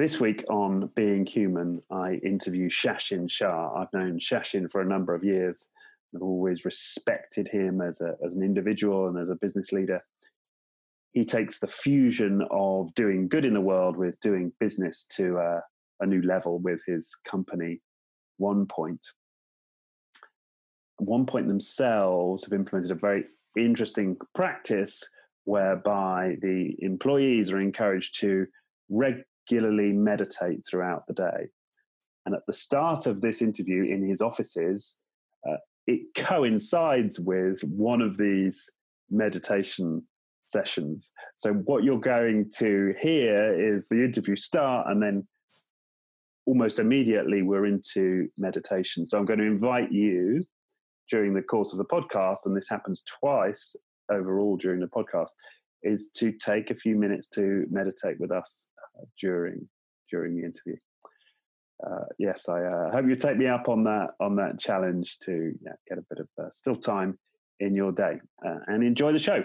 This week on Being Human, I interview Shashin Shah. I've known Shashin for a number of years. I've always respected him as, a, as an individual and as a business leader. He takes the fusion of doing good in the world with doing business to a, a new level with his company, One Point. One Point themselves have implemented a very interesting practice whereby the employees are encouraged to reg- regularly meditate throughout the day. And at the start of this interview in his offices, uh, it coincides with one of these meditation sessions. So, what you're going to hear is the interview start, and then almost immediately we're into meditation. So, I'm going to invite you during the course of the podcast, and this happens twice overall during the podcast, is to take a few minutes to meditate with us during during the interview. Uh, yes, I uh, hope you take me up on that on that challenge to yeah, get a bit of uh, still time in your day uh, and enjoy the show.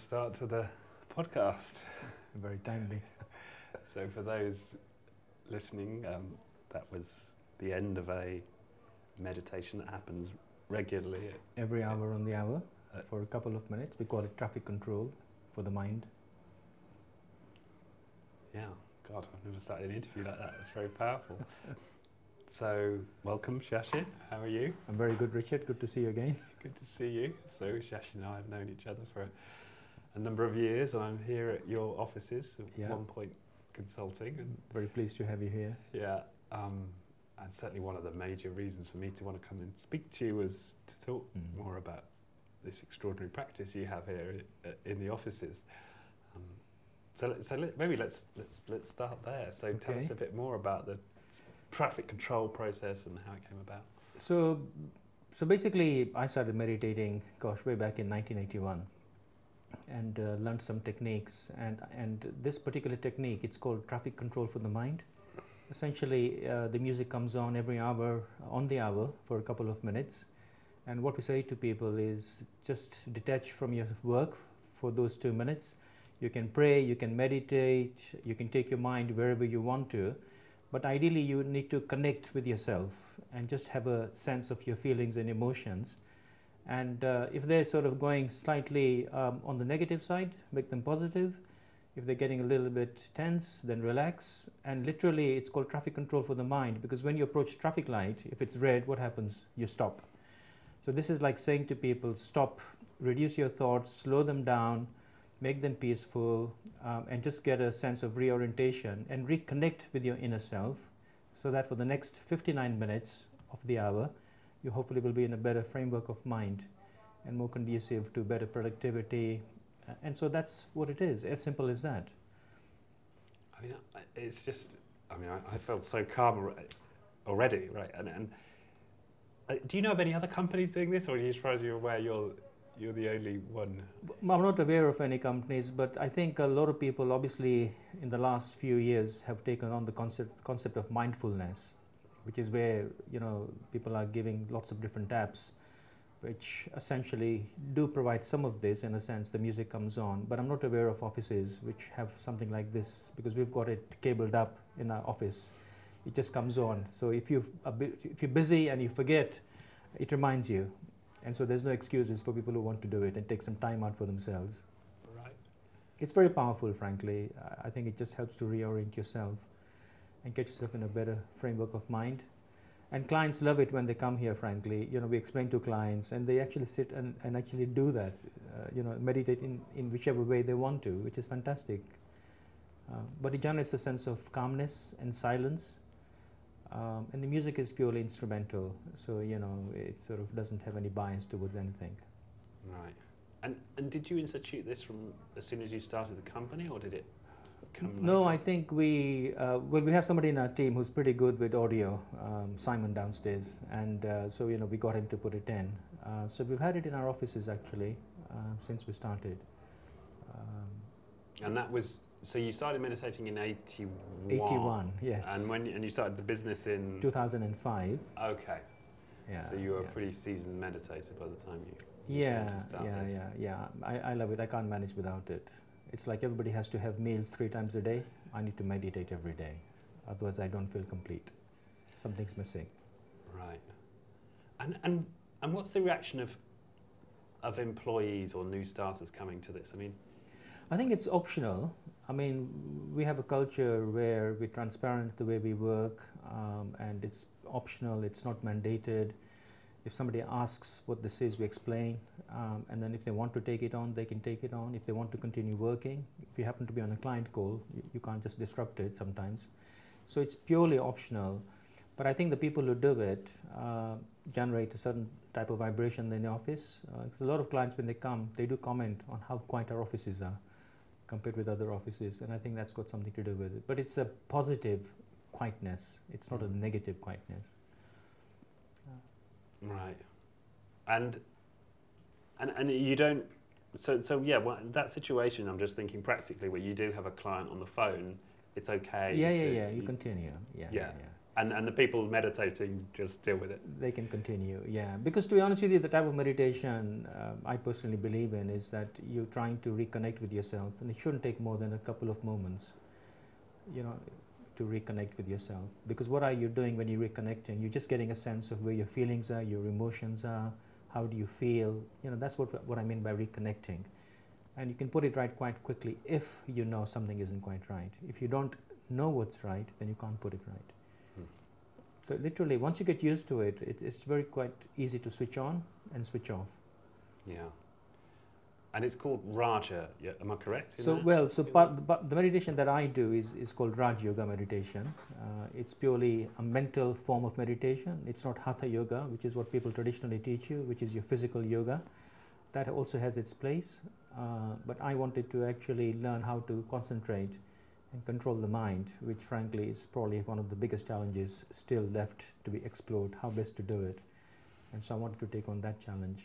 Start to the podcast. Very timely. so, for those listening, um, that was the end of a meditation that happens regularly. Every hour on the hour uh, for a couple of minutes. We call it traffic control for the mind. Yeah, God, I've never started an interview like that. It's very powerful. so, welcome, Shashin. How are you? I'm very good, Richard. Good to see you again. Good to see you. So, Shashin and I have known each other for a number of years, and I'm here at your offices at yeah. One Point Consulting. And very pleased to have you here. Yeah, um, and certainly one of the major reasons for me to want to come and speak to you was to talk mm. more about this extraordinary practice you have here in the offices. Um, so, so maybe let's let's let's start there. So, okay. tell us a bit more about the traffic control process and how it came about. So, so basically, I started meditating, gosh, way back in 1981 and uh, learned some techniques. And and this particular technique it's called traffic control for the mind. Essentially uh, the music comes on every hour on the hour for a couple of minutes. And what we say to people is just detach from your work for those two minutes. You can pray you can meditate you can take your mind wherever you want to. But ideally you need to connect with yourself and just have a sense of your feelings and emotions and uh, if they're sort of going slightly um, on the negative side, make them positive. If they're getting a little bit tense, then relax. And literally, it's called traffic control for the mind because when you approach traffic light, if it's red, what happens? You stop. So this is like saying to people, stop, reduce your thoughts, slow them down, make them peaceful, um, and just get a sense of reorientation and reconnect with your inner self so that for the next 59 minutes of the hour, you hopefully will be in a better framework of mind and more conducive to better productivity. And so that's what it is, as simple as that. I mean, it's just, I mean, I, I felt so calm already, right? And, and uh, do you know of any other companies doing this, or as far as you're aware, you're you're the only one? I'm not aware of any companies, but I think a lot of people, obviously, in the last few years, have taken on the concept concept of mindfulness which is where you know people are giving lots of different apps which essentially do provide some of this in a sense the music comes on. But i'm not aware of offices which have something like this because we've got it cabled up in our office. It just comes on. So if you if you're busy and you forget it reminds you. And so there's no excuses for people who want to do it and take some time out for themselves. Right. It's very powerful, frankly. I think it just helps to reorient yourself and get yourself in a better framework of mind. And clients love it when they come here, frankly. You know, we explain to clients and they actually sit and, and actually do that, uh, you know, meditate in, in whichever way they want to, which is fantastic. Uh, but it generates a sense of calmness and silence. Um, and the music is purely instrumental, so you know it sort of doesn't have any bias towards anything. Right. And and did you institute this from as soon as you started the company, or did it come? No, later? I think we uh, well we have somebody in our team who's pretty good with audio, um, Simon downstairs, and uh, so you know we got him to put it in. Uh, so we've had it in our offices actually uh, since we started. Um, and that was so you started meditating in 81. 81, yes. And when and you started the business in 2005. Okay. Yeah. So you were yeah. a pretty seasoned meditator by the time you. Yeah, to start yeah, this. yeah, yeah. I, I love it. I can't manage without it. It's like everybody has to have meals three times a day. I need to meditate every day. Otherwise, I don't feel complete. Something's missing. Right. And and and what's the reaction of of employees or new starters coming to this? I mean, I think it's optional. I mean, we have a culture where we're transparent the way we work, um, and it's optional. It's not mandated. If somebody asks what this is, we explain, um, and then if they want to take it on, they can take it on. If they want to continue working, if you happen to be on a client call, you, you can't just disrupt it sometimes. So it's purely optional. But I think the people who do it uh, generate a certain type of vibration in the office. Uh, 'cause a lot of clients, when they come, they do comment on how quiet our offices are compared with other offices, and I think that's got something to do with it. But it's a positive quietness. It's not a negative quietness. Right. And and and you don't. So so yeah. Well, that situation, I'm just thinking practically, where you do have a client on the phone, it's okay. yeah, yeah, to- yeah. You continue. Yeah, Yeah. yeah, yeah. And and the people meditating just deal with it. They can continue. Yeah, because to be honest with you, the type of meditation um, I personally believe in is that you're trying to reconnect with yourself, and it shouldn't take more than a couple of moments. You know, to reconnect with yourself. Because what are you doing when you're reconnecting? You're just getting a sense of where your feelings are, your emotions are, how do you feel. You know, that's what what I mean by reconnecting. And you can put it right quite quickly if you know something isn't quite right. If you don't know what's right, then you can't put it right. Hmm. So literally, once you get used to it, it, it's very quite easy to switch on and switch off. Yeah. And it's called Raja. Yeah, am I correct? So that? well, so part, the, part- the meditation that I do is, is called Raja Yoga meditation. Uh, it's purely a mental form of meditation. It's not Hatha Yoga, which is what people traditionally teach you, which is your physical yoga. That also has its place, uh, but I wanted to actually learn how to concentrate and control the mind, which frankly is probably one of the biggest challenges still left to be explored. How best to do it, and so I wanted to take on that challenge.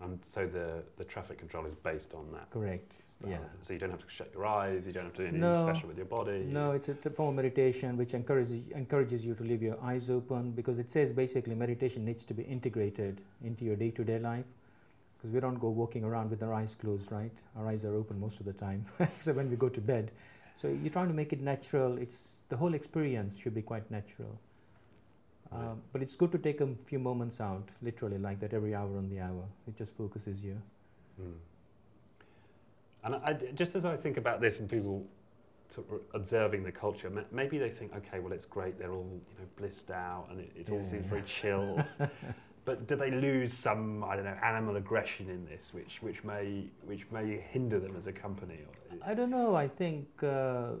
And so the, the traffic control is based on that. Correct. style. Yeah. So you don't have to shut your eyes. You don't have to do anything No. special with your body. No, it's a form of meditation which encourages encourages you to leave your eyes open because it says basically meditation needs to be integrated into your day-to-day life because we don't go walking around with our eyes closed, right? Our eyes are open most of the time, except when we go to bed. So you're trying to make it natural. It's the whole experience should be quite natural. Right. Um, but it's good to take a few moments out, literally like that, every hour on the hour. It just focuses you. Mm. And I, just as I think about this and people sort of observing the culture, maybe they think, okay, well, it's great. They're all you know blissed out, and it, it all seems very chilled. but do they lose some, I don't know, animal aggression in this, which which may which may hinder them as a company? Or, I don't know. I think uh,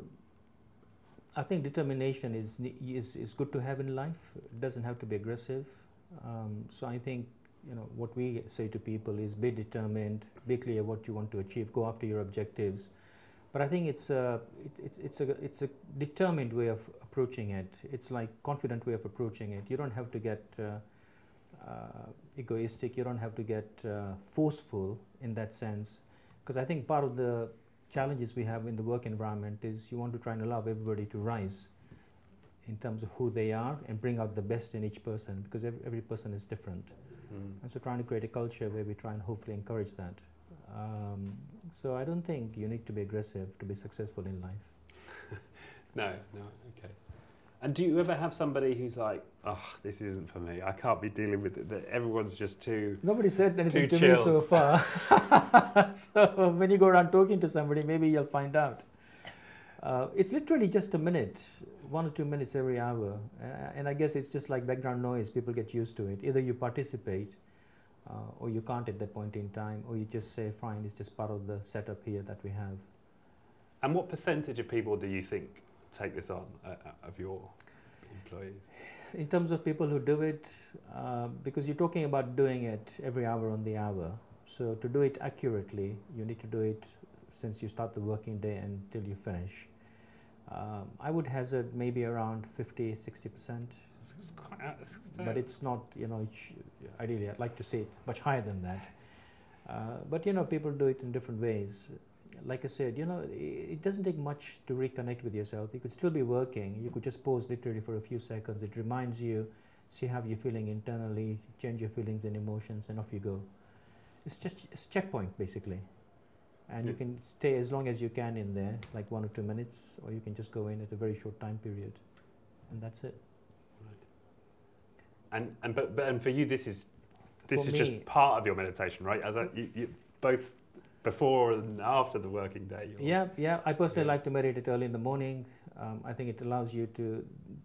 I think determination is, is is good to have in life. It doesn't have to be aggressive. Um, so I think you know what we say to people is be determined, be clear what you want to achieve, go after your objectives. But I think it's a it, it's it's a it's a determined way of approaching it. It's like confident way of approaching it. You don't have to get uh, uh, egoistic. You don't have to get uh, forceful in that sense. Because I think part of the challenges we have in the work environment is you want to try and allow everybody to rise in terms of who they are and bring out the best in each person because every, every person is different. Mm. And so trying to create a culture where we try and hopefully encourage that. Um, so I don't think you need to be aggressive to be successful in life. No, no, okay. And do you ever have somebody who's like, oh, this isn't for me. I can't be dealing with it. That everyone's just too. Nobody said anything to me so far. so when you go around talking to somebody, maybe you'll find out. Uh, it's literally just a minute, one or two minutes every hour. Uh, and I guess it's just like background noise. People get used to it. Either you participate uh, or you can't at that point in time, or you just say, fine, it's just part of the setup here that we have. And what percentage of people do you think take this on uh, uh, of your employees? in terms of people who do it, uh, because you're talking about doing it every hour on the hour. So to do it accurately, you need to do it since you start the working day until you finish. Um, I would hazard maybe around 50, 60 percent, It's, it's quite, uh, but it's not. You know, ideally, I'd like to see it much higher than that. Uh, but you know, people do it in different ways. Like I said, you know, it doesn't take much to reconnect with yourself. You could still be working. You could just pause literally for a few seconds. It reminds you, see how you're feeling internally, change your feelings and emotions, and off you go. It's just it's a checkpoint basically, and you can stay as long as you can in there, like one or two minutes, or you can just go in at a very short time period, and that's it. Right. And and but, but and for you, this is this For is me- just part of your meditation, right? As a, you, you both before and after the working day. Yeah, yeah. I personally Yeah. like to meditate early in the morning. Um, I think it allows you to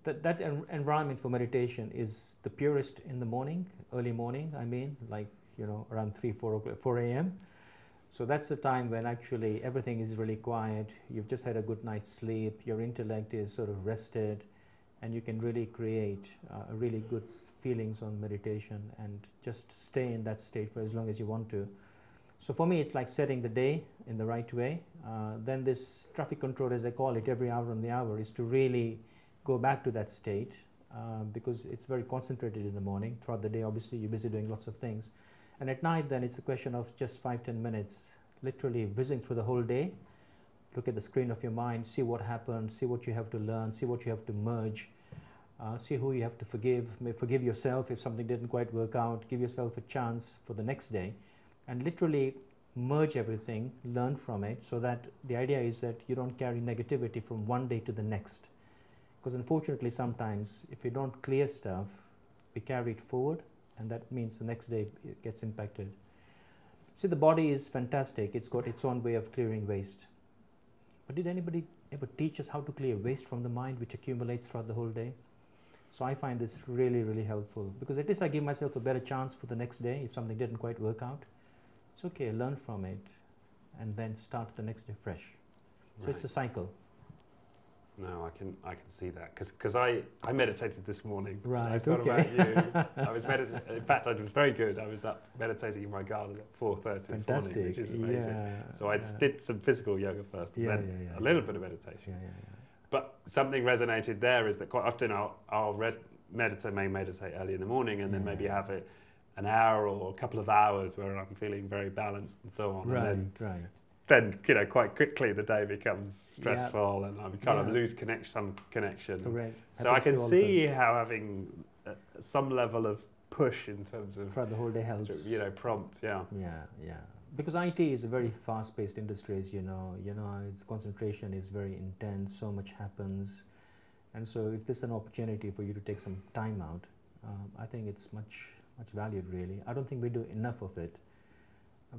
that that en- environment for meditation is the purest in the morning, early morning. I mean, like you know, around three, four o'clock, four a.m. So that's the time when actually everything is really quiet. You've just had a good night's sleep. Your intellect is sort of rested, and you can really create uh, a really good feelings on meditation and just stay in that state for as long as you want to. So for me, it's like setting the day in the right way. Uh, then this traffic control, as I call it, every hour on the hour, is to really go back to that state uh, because it's very concentrated in the morning. Throughout the day, obviously, you're busy doing lots of things. And at night, then it's a question of just five, ten minutes, literally whizzing through the whole day. Look at the screen of your mind, see what happened, see what you have to learn, see what you have to merge, uh, see who you have to forgive. Forgive yourself if something didn't quite work out. Give yourself a chance for the next day and literally merge everything, learn from it, so that the idea is that you don't carry negativity from one day to the next. Because unfortunately, sometimes if we don't clear stuff, we carry it forward, and that means the next day it gets impacted. See, the body is fantastic, it's got its own way of clearing waste. But did anybody ever teach us how to clear waste from the mind which accumulates throughout the whole day? So I find this really, really helpful because at least I give myself a better chance for the next day if something didn't quite work out. It's okay, learn from it and then start the next day fresh. So it's a cycle. No, I can I can see that because I I meditated this morning. Right. I thought okay. about you. I was meditating. In fact, I was very good. I was up meditating in my garden at four thirty this morning, which is amazing. Yeah, So I yeah. did some physical yoga first, and Yeah, then a little bit of meditation. But something resonated there is that quite often I'll, I'll res- meditate, may meditate early in the morning, and then maybe have a, an hour or a couple of hours where I'm feeling very balanced and so on. Right, And then, right. then you know, quite quickly the day becomes stressful, and I kind of lose connection, some connection. Correct. So I can to all of see how having uh, some level of push in terms of throughout the whole day helps. you know prompt, yeah. Yeah, yeah. Because IT is a very fast-paced industry, as you know. You know, its concentration is very intense. So much happens, and so if there's an opportunity for you to take some time out, um, I think it's much, much valued. Really, I don't think we do enough of it.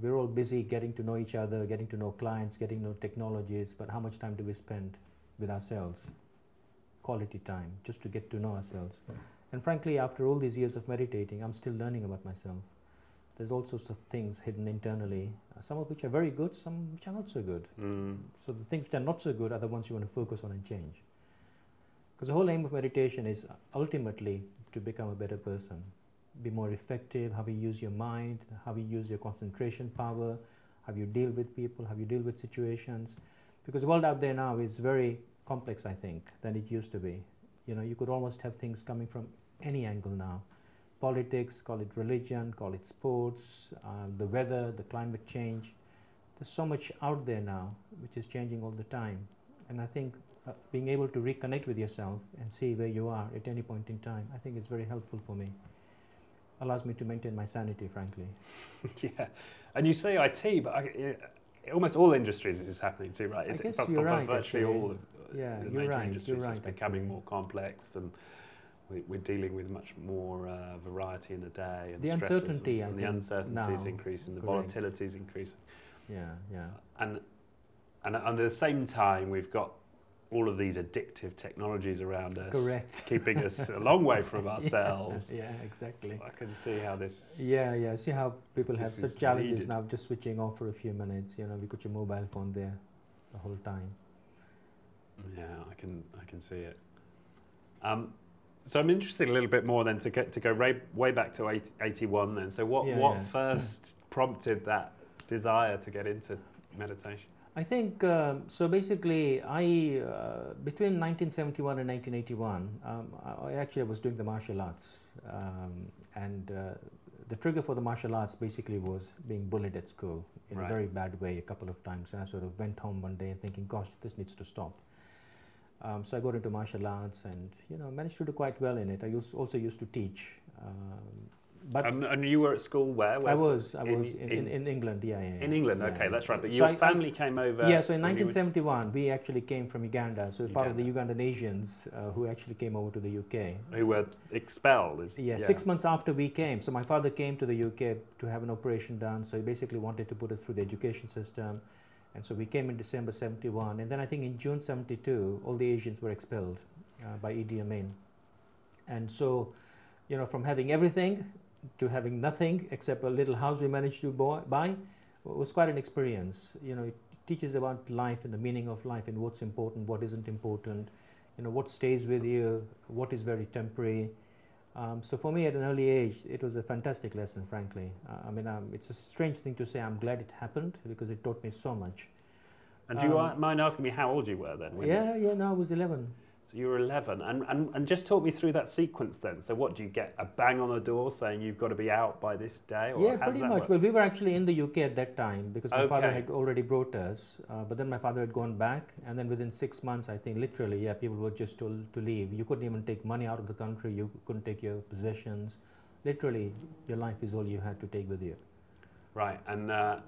We're all busy getting to know each other, getting to know clients, getting to know technologies, but how much time do we spend with ourselves? Quality time, just to get to know ourselves. And frankly, after all these years of meditating, I'm still learning about myself there's all sorts of things hidden internally, uh, some of which are very good, some which are not so good. Mm. So the things that are not so good are the ones you want to focus on and change. Because the whole aim of meditation is ultimately to become a better person, be more effective, how you use your mind, how you use your concentration power, how you deal with people, how you deal with situations. Because the world out there now is very complex, I think, than it used to be. You know, you could almost have things coming from any angle now politics, call it religion, call it sports, uh, the weather, the climate change. There's so much out there now which is changing all the time. And I think uh, being able to reconnect with yourself and see where you are at any point in time, I think is very helpful for me. Allows me to maintain my sanity, frankly. yeah, and you say IT, but I, yeah, almost all industries is happening too, right? I guess for, you're for right, virtually actually. all of Yeah, the major right, industries it's right, becoming actually. more complex and we, we're dealing with much more uh, variety in the day and The uncertainty, and, and the uncertainty is increasing, the correct. volatility is increasing. Yeah, yeah. and and at the same time we've got all of these addictive technologies around us Correct. keeping us a long way from ourselves Yeah, yeah, exactly. so i can see how this Yeah, yeah. See how people have such challenges needed. now, just switching off for a few minutes. You know, we got your mobile phone there the whole time. yeah i can i can see it um, so i'm interested a little bit more then to get to go way, way back to 80, 81 then so what Yeah, what yeah. first prompted that desire to get into meditation I think um, so. Basically, I uh, between 1971 and 1981, um, I, I actually was doing the martial arts, um, and uh, the trigger for the martial arts basically was being bullied at school in Right. a very bad way a couple of times. And I sort of went home one day and thinking, "Gosh, this needs to stop." Um, so I got into martial arts, and you know, managed to do quite well in it. I used, also used to teach, um, but and, and you were at school where I Where's the- was I in- was in, in, in England. Yeah, yeah, yeah. in england Yeah, okay yeah. that's right but So your I- I- family came over Yeah, so in when were- 1971, we actually came from Uganda, so part of the Ugandan Asians uh, who actually came over to the UK. who were expelled. Is, Yeah, six months after we came. So my father came to the UK to have an operation done. So he basically wanted to put us through the education system. And so we came in December 71. And then I think in June 72, all the Asians were expelled uh, by Idi Amin. And so, you know, from having everything to having nothing except a little house we managed to buy, was quite an experience. You know, it teaches about life and the meaning of life and what's important, what isn't important, you know, what stays with you, what is very temporary. Um, so for me, at an early age, it was a fantastic lesson. Frankly, uh, I mean, um, it's a strange thing to say. I'm glad it happened because it taught me so much. And do you Um, mind asking me how old you were then? when you- yeah, yeah. No, I was 11. So you were 11. And, and, and just talk me through that sequence then. So what do you get? A bang on the door saying you've got to be out by this day? Or yeah, pretty much. work? Well, we were actually in the UK at that time because my father had already brought us. Uh, but then my father had gone back, and then within six months, I think literally, yeah, people were just told to leave. You couldn't even take money out of the country. You couldn't take your possessions. Literally, your life is all you had to take with you. Right. And, uh.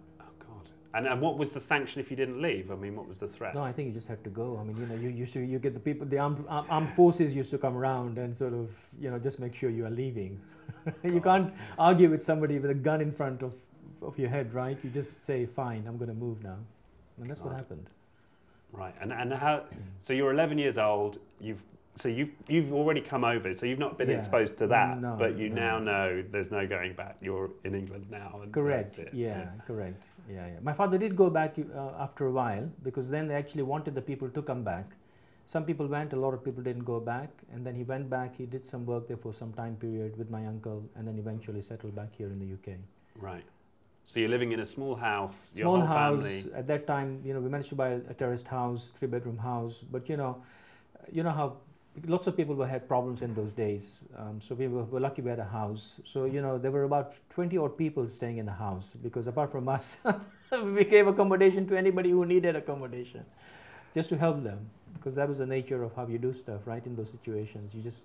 And, and what was the sanction if you didn't leave? I mean, what was the threat? No, I think you just had to go. I mean, you know, you used to you get the people, the armed, armed armed forces used to come around and sort of, you know, just make sure you are leaving. you can't argue with somebody with a gun in front of, of your head, right? You just say, "Fine, I'm going to move now," and that's what happened. Right. And, and how, so you're 11 years old. You've, so you've, you've already come over. So you've not been Yeah. exposed to that. No, but you no. now know there's no going back. You're in England now. And Correct. It. Yeah, correct. Yeah, yeah. My father did go back uh, after a while because then they actually wanted the people to come back. Some people went, a lot of people didn't go back, and then he went back. He did some work there for some time period with my uncle, and then eventually settled back here in the UK. Right. So you're living in a small house. Your Small house family. at that time. You know, we managed to buy a terraced house, three bedroom house. But you know, you know how lots of people were, had problems in those days. Um, so we were, were lucky we had a house. So you know, there were about twenty odd people staying in the house because apart from us, we gave accommodation to anybody who needed accommodation, just to help them. Because that was the nature of how you do stuff, right? In those situations, you just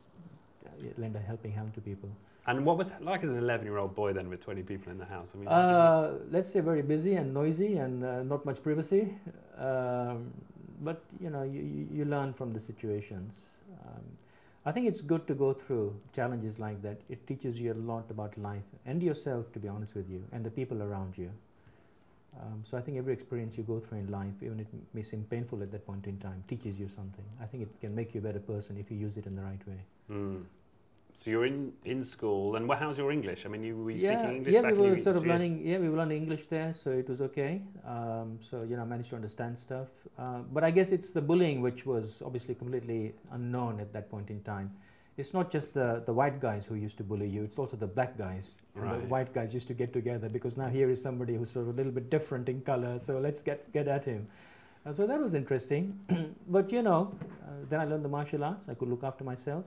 uh, lend a helping hand to people. And what was that like as an 11 year old boy then with 20 people in the house? I mean, Uh, let's say very busy and noisy and uh, not much privacy. Um, but you know, you, you learn from the situations. Um, I think it's good to go through challenges like that. It teaches you a lot about life and yourself, to be honest with you, and the people around you. Um, so I think every experience you go through in life, even it may seem painful at that point in time, teaches you something. I think it can make you a better person if you use it in the right way. Mm. So you're in, in school, and how's your English? I mean, you were you yeah, speaking English yeah, back we were sort of learning. Yeah, we were learning English there, so it was okay. Um, so you know, I managed to understand stuff. Uh, but I guess it's the bullying which was obviously completely unknown at that point in time. It's not just the, the white guys who used to bully you; it's also the black guys. And the white guys used to get together because now here is somebody who's sort of a little bit different in color. So let's get get at him. Uh, so that was interesting. but you know, uh, then I learned the martial arts. I could look after myself.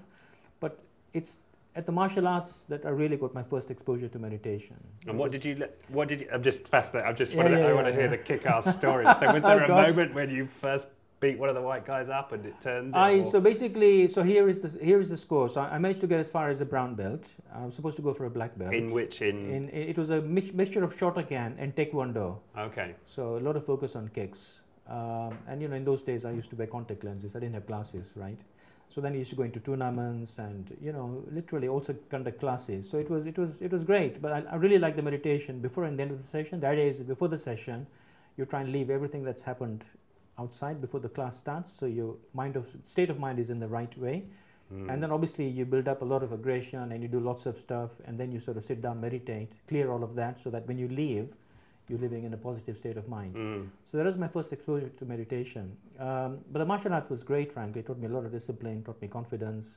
But it's at the martial arts that I really got my first exposure to meditation. And what did you? What did you? I'm just fascinated. I'm just. Yeah, wanna, yeah, I want to yeah, hear the kick-ass story. So was there Oh, a gosh. moment when you first beat one of the white guys up and it turned? I or- so basically so here is the here is the score. So I managed to get as far as a brown belt. I was supposed to go for a black belt. in which in, In- it was a mix, mixture of Shotokan and Taekwondo. okay So a lot of focus on kicks. Um, and you know, in those days, I used to wear contact lenses. I didn't have glasses, right? So then I used to go into tournaments and you know, literally also conduct classes. So it was it was it was great. But I, I really like the meditation before and the end of the session. The idea is before the session, you try and leave everything that's happened outside before the class starts. So your mind of state of mind is in the right way. Mm. And then obviously you build up a lot of aggression and you do lots of stuff and then you sort of sit down, meditate, clear all of that so that when you leave, you're living in a positive state of mind. Mm. So that was my first exposure to meditation. Um, but the martial arts was great, frankly. It taught me a lot of discipline, taught me confidence.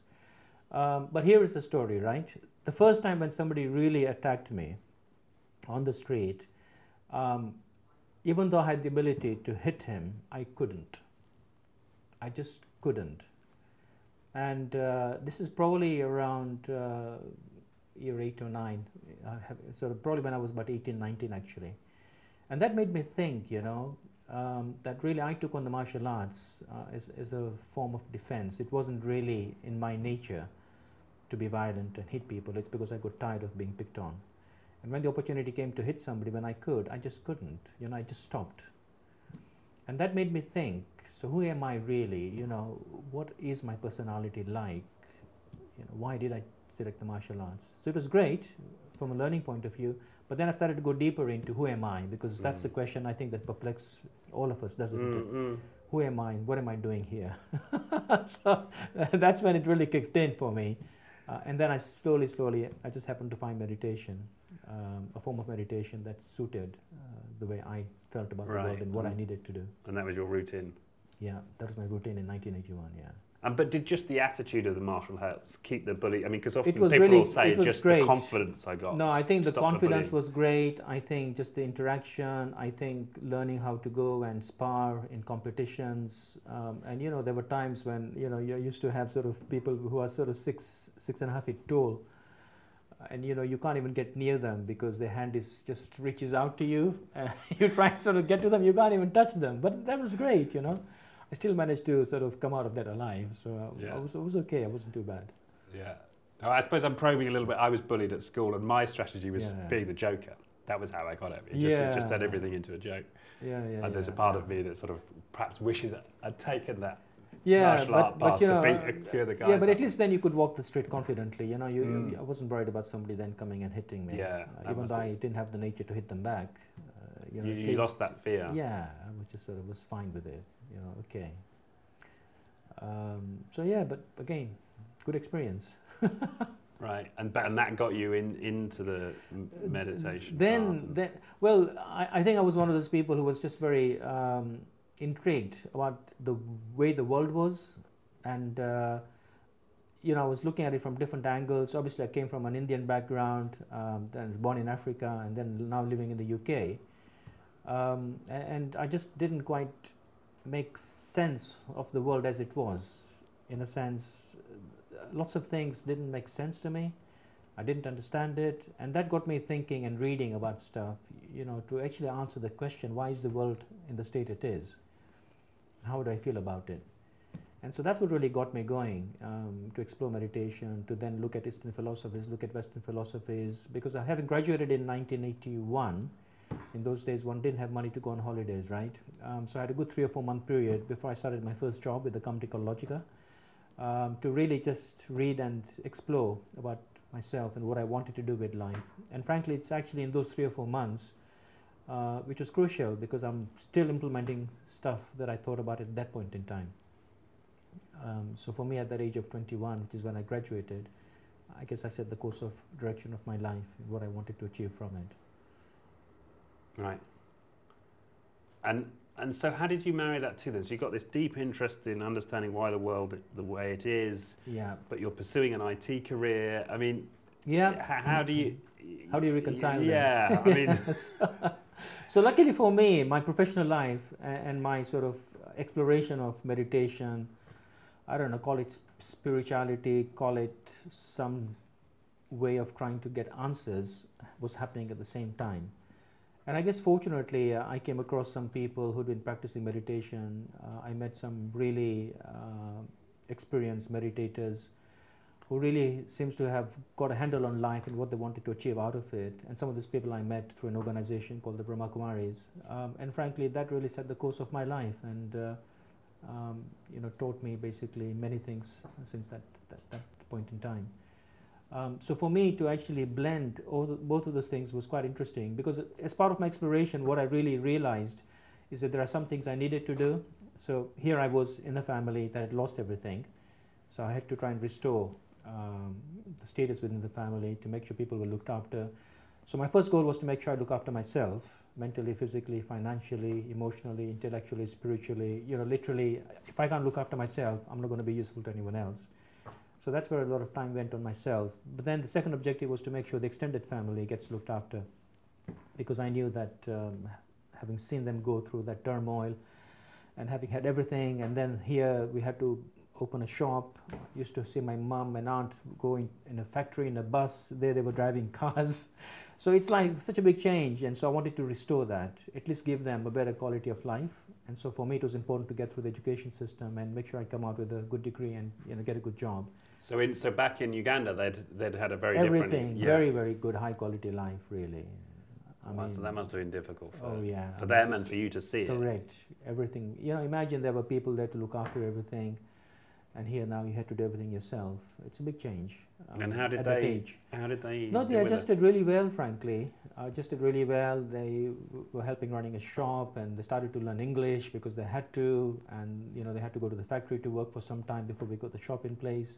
Um, but here is the story, right? The first time when somebody really attacked me on the street, um, even though I had the ability to hit him, I couldn't. I just couldn't. And uh, this is probably around uh, year 8 or 9, have, sort of probably when I was about 18, 19 actually. And that made me think, you know, um, that really I took on the martial arts uh, as, as a form of defense. It wasn't really in my nature to be violent and hit people. It's because I got tired of being picked on. And when the opportunity came to hit somebody when I could, I just couldn't. You know, I just stopped. And that made me think so who am I really? You know, what is my personality like? You know, why did I select the martial arts? So it was great from a learning point of view, but then I started to go deeper into who am I because that's mm. the question I think that perplexes all of us, doesn't mm, it? Mm. Who am I? What am I doing here? so that's when it really kicked in for me. Uh, and then I slowly, slowly, I just happened to find meditation, um, a form of meditation that suited uh, the way I felt about right. the world and what I mm. needed to do. And that was your routine? Yeah, that was my routine in 1981, yeah. Um, but did just the attitude of the martial helps keep the bully? I mean, because often people really, will say just great. the confidence I got. No, I think the confidence the was great. I think just the interaction. I think learning how to go and spar in competitions. Um, and you know, there were times when you know you used to have sort of people who are sort of six, six and a half feet tall, and you know you can't even get near them because their hand is just reaches out to you. And you try to sort of get to them, you can't even touch them. But that was great, you know. I still managed to sort of come out of that alive. So yeah. I, was, I was okay. I wasn't too bad. Yeah. Now, I suppose I'm probing a little bit. I was bullied at school, and my strategy was yeah. being the joker. That was how I got it. It just, yeah. it just turned everything into a joke. Yeah, yeah. And there's a part of me that sort of perhaps wishes I'd taken that yeah, but, but, you know, beat a few of the guys. Yeah, but at least then you could walk the street confidently. You know, you, mm. you I wasn't worried about somebody then coming and hitting me. Yeah, uh, even though I didn't have the nature to hit them back. Uh, you, know, you, you lost that fear. Yeah, I was just sort of was fine with it. You know, okay. Um, so yeah, but again, good experience. right, and and that got you in into the meditation. Then, then, well, I, I, think I was one of those people who was just very um, intrigued about the way the world was, and uh, you know, I was looking at it from different angles. Obviously, I came from an Indian background, um, then born in Africa, and then now living in the UK. Um, and I just didn't quite make sense of the world as it was. In a sense, lots of things didn't make sense to me. I didn't understand it, and that got me thinking and reading about stuff, you know, to actually answer the question why is the world in the state it is? How do I feel about it? And so that's what really got me going um, to explore meditation, to then look at Eastern philosophies, look at Western philosophies, because I having graduated in 1981, in those days one didn't have money to go on holidays, right? Um, so I had a good three or four month period before I started my first job with a company called Logica um, to really just read and explore about myself and what I wanted to do with life. And frankly, it's actually in those three or four months uh, which was crucial because I'm still implementing stuff that I thought about at that point in time. Um, so for me, at that age of 21, which is when I graduated, I guess I set the course of direction of my life, what I wanted to achieve from it. Right. And and so how did you marry that to this? You've got this deep interest in understanding why the world the way it is. Yeah. But you're pursuing an IT career. I mean, yeah. How, how do you how do you reconcile yeah, I mean so luckily for me, my professional life and my sort of exploration of meditation, I don't know, call it spirituality, call it some way of trying to get answers was happening at the same time. And I guess fortunately, uh, I came across some people who'd been practicing meditation. Uh, I met some really uh, experienced meditators who really seems to have got a handle on life and what they wanted to achieve out of it. And some of these people I met through an organization called the Brahma Kumaris. Um, and frankly, that really set the course of my life and, uh, um, you know, taught me basically many things since that, that, that point in time. Um, so for me to actually blend the, both of those things was quite interesting because as part of my exploration, what I really realized is that there are some things I needed to do. So here I was in a family that had lost everything. So I had to try and restore um, the status within the family to make sure people were looked after. So my first goal was to make sure I look after myself mentally, physically, financially, emotionally, intellectually, spiritually. You know, literally, if I can't look after myself, I'm not going to be useful to anyone else. So that's where a lot of time went on myself. But then the second objective was to make sure the extended family gets looked after because I knew that um, having seen them go through that turmoil and having had everything, and then here we had to open a shop. I used to see my mom and aunt going in a factory in a bus. There they were driving cars. So it's like such a big change, and so I wanted to restore that, at least give them a better quality of life. And so for me, it was important to get through the education system and make sure I come out with a good degree and you know get a good job. So in so back in Uganda, they'd they'd had a very everything yeah. very very good high quality life really. I mean, so that must have been difficult for, oh, yeah. for them and for you to see correct. it. Correct. Everything. You know, imagine there were people there to look after everything and here now you had to do everything yourself. It's a big change. Um, and how did they? Age. How did they? No, they adjusted really well. Frankly, uh, adjusted really well. They were helping running a shop, and they started to learn English because they had to, and you know they had to go to the factory to work for some time before we got the shop in place.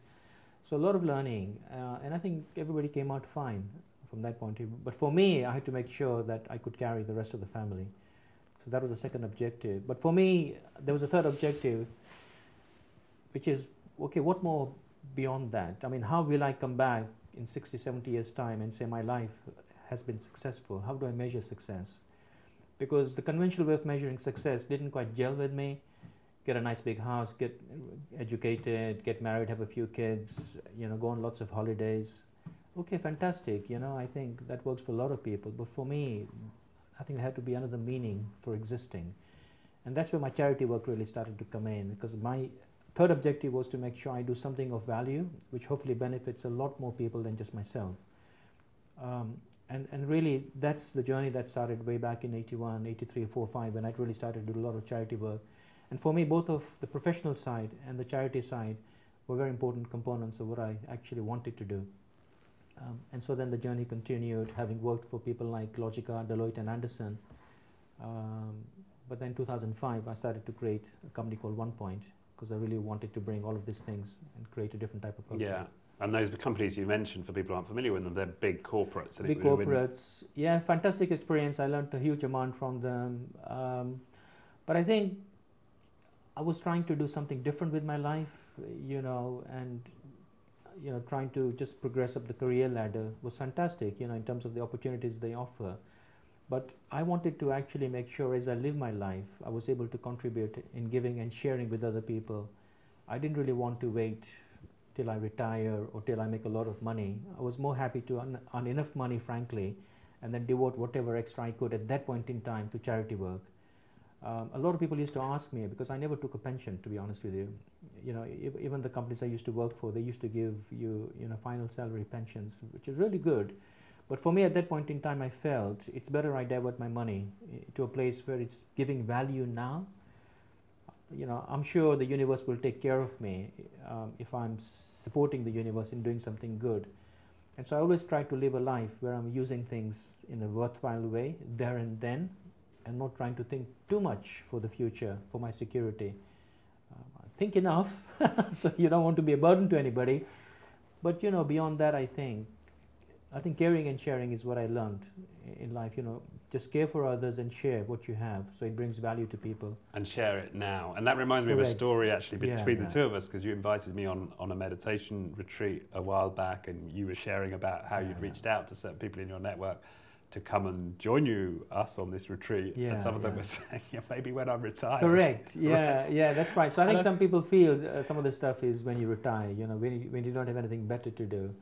So a lot of learning, uh, and I think everybody came out fine from that point of view. But for me, I had to make sure that I could carry the rest of the family. So that was the second objective. But for me, there was a third objective which is okay what more beyond that? I mean how will i come back in 60 70 years time and say my life has been successful? How do i measure success? Because the conventional way of measuring success didn't quite gel with me. Get a nice big house get educated get married have a few kids you know go on lots of holidays. Okay fantastic. You know i think that works for a lot of people. But for me i think there had to be another meaning for existing. And that's where my charity work really started to come in because my Third objective was to make sure I do something of value, which hopefully benefits a lot more people than just myself. Um, and, and really, that's the journey that started way back in 81, 83, 4, 5, when I really started to do a lot of charity work. And for me, both of the professional side and the charity side were very important components of what I actually wanted to do. Um, and so then the journey continued, having worked for people like Logica, Deloitte, and Andersen. Um, but then 2005, I started to create a company called OnePoint, because I really wanted to bring all of these things and create a different type of culture. Yeah. And those companies you mentioned, for people who aren't familiar with them, they're big corporates. Big corporates. Yeah, fantastic experience. I learned a huge amount from them. Um, but I think I was trying to do something different with my life, you know, and you know, trying to just progress up the career ladder was fantastic, you know, in terms of the opportunities they offer. But I wanted to actually make sure as I live my life, I was able to contribute in giving and sharing with other people. I didn't really want to wait till I retire or till I make a lot of money. I was more happy to earn, earn enough money, frankly, and then devote whatever extra I could at that point in time to charity work. Um, a lot of people used to ask me because I never took a pension, to be honest with you. You know, even the companies I used to work for, they used to give you, you know, final salary pensions, which is really good. But for me, at that point in time, I felt it's better I divert my money eh, to a place where it's giving value now. You know, I'm sure the universe will take care of me um, if I'm supporting the universe in doing something good. And so I always try to live a life where I'm using things in a worthwhile way there and then and not trying to think too much for the future, for my security. Um, think enough so you don't want to be a burden to anybody. But you know, beyond that, I think I think caring and sharing is what I learned in life. You know, just care for others and share what you have, so it brings value to people. And share it now. And that reminds me Correct. of a story actually between yeah, the yeah. two of us, because you invited me on on a meditation retreat a while back, and you were sharing about how you'd reached out to certain people in your network to come and join you us on this retreat yeah, and some of them were saying yeah, maybe when i'm retired correct yeah yeah that's right so i think some people feel uh, some of the stuff is when you retire you know when you, when you don't have anything better to do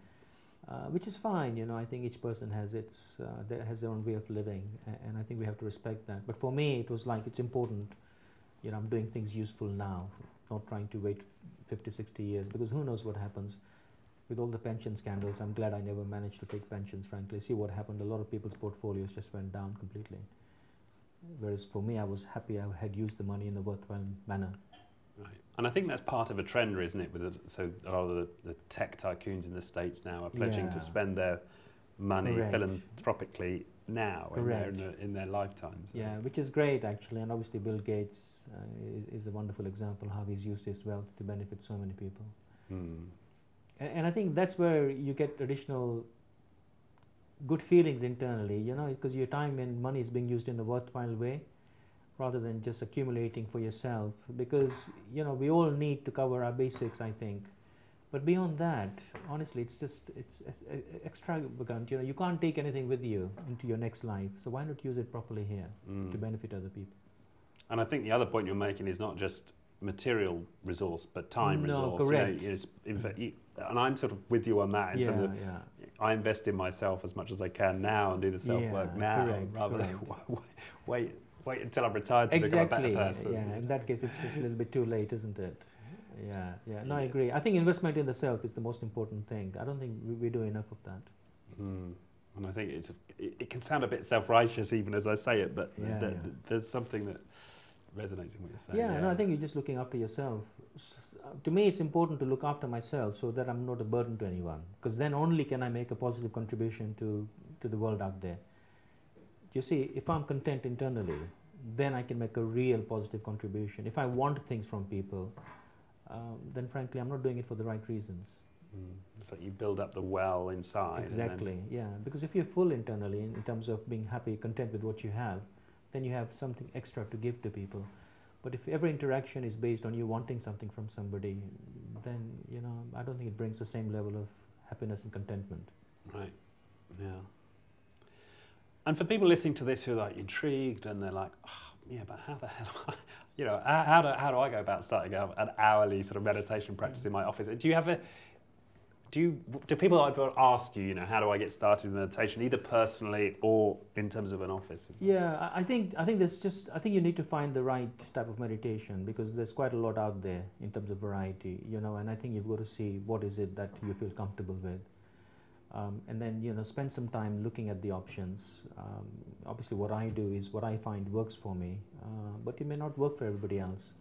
uh, which is fine. You know, I think each person has its uh, has their own way of living, and I think we have to respect that. But for me, it was like it's important. You know, I'm doing things useful now, not trying to wait 50, 60 years because who knows what happens. with all the pension scandals, I'm glad I never managed to take pensions, frankly. See what happened, a lot of people's portfolios just went down completely. Whereas for me, I was happy I had used the money in a worthwhile manner. And I think that's part of a trend, isn't it? With the, so a lot of the, the, tech tycoons in the States now are pledging yeah. to spend their money Correct. philanthropically now in their, in, in their, lifetimes. Yeah, which is great actually. And obviously, Bill Gates uh, is, is, a wonderful example how he's used his wealth to benefit so many people. Mm. And, and I think that's where you get additional good feelings internally, you know, because your time and money is being used in a worthwhile way rather than just accumulating for yourself because you know we all need to cover our basics i think but beyond that honestly it's just it's, it's extravagant you know you can't take anything with you into your next life so why not use it properly here mm. to benefit other people and i think the other point you're making is not just material resource but time no, resource correct. You know, in fact, you, and i'm sort of with you on that in yeah, terms of yeah. i invest in myself as much as i can now and do the self work yeah, now correct, rather correct. than wait wait until I'm retired to exactly. become a better person. Yeah, in that case, it's just a little bit too late, isn't it? Yeah, yeah. No, I agree. I think investment in the self is the most important thing. I don't think we, we do enough of that. Mm. And I think it's it, it, can sound a bit self-righteous even as I say it, but yeah, th- yeah. there's something that resonates in what you're saying. Yeah, yeah, no, I think you're just looking after yourself. Uh, to me, it's important to look after myself so that I'm not a burden to anyone. Because then only can I make a positive contribution to to the world out there. You see, if I'm content internally, then I can make a real positive contribution. If I want things from people, um, then frankly, I'm not doing it for the right reasons. Mm. It's like you build up the well inside. Exactly, yeah. Because if you're full internally in, in, terms of being happy, content with what you have, then you have something extra to give to people. But if every interaction is based on you wanting something from somebody, then you know I don't think it brings the same level of happiness and contentment. Right. Yeah. And for people listening to this who are like intrigued and they're like, oh, yeah, but how the hell, I, you know, how, do, how do I go about starting an hourly sort of meditation practice in my office? Do you have a, do you, do people ask you, you know, how do I get started with meditation, either personally or in terms of an office? Yeah, I think I think there's just I think you need to find the right type of meditation because there's quite a lot out there in terms of variety, you know, and I think you've got to see what is it that you feel comfortable with um, and then you know spend some time looking at the options. Um, obviously, what I do is what I find works for me, uh, but it may not work for everybody else.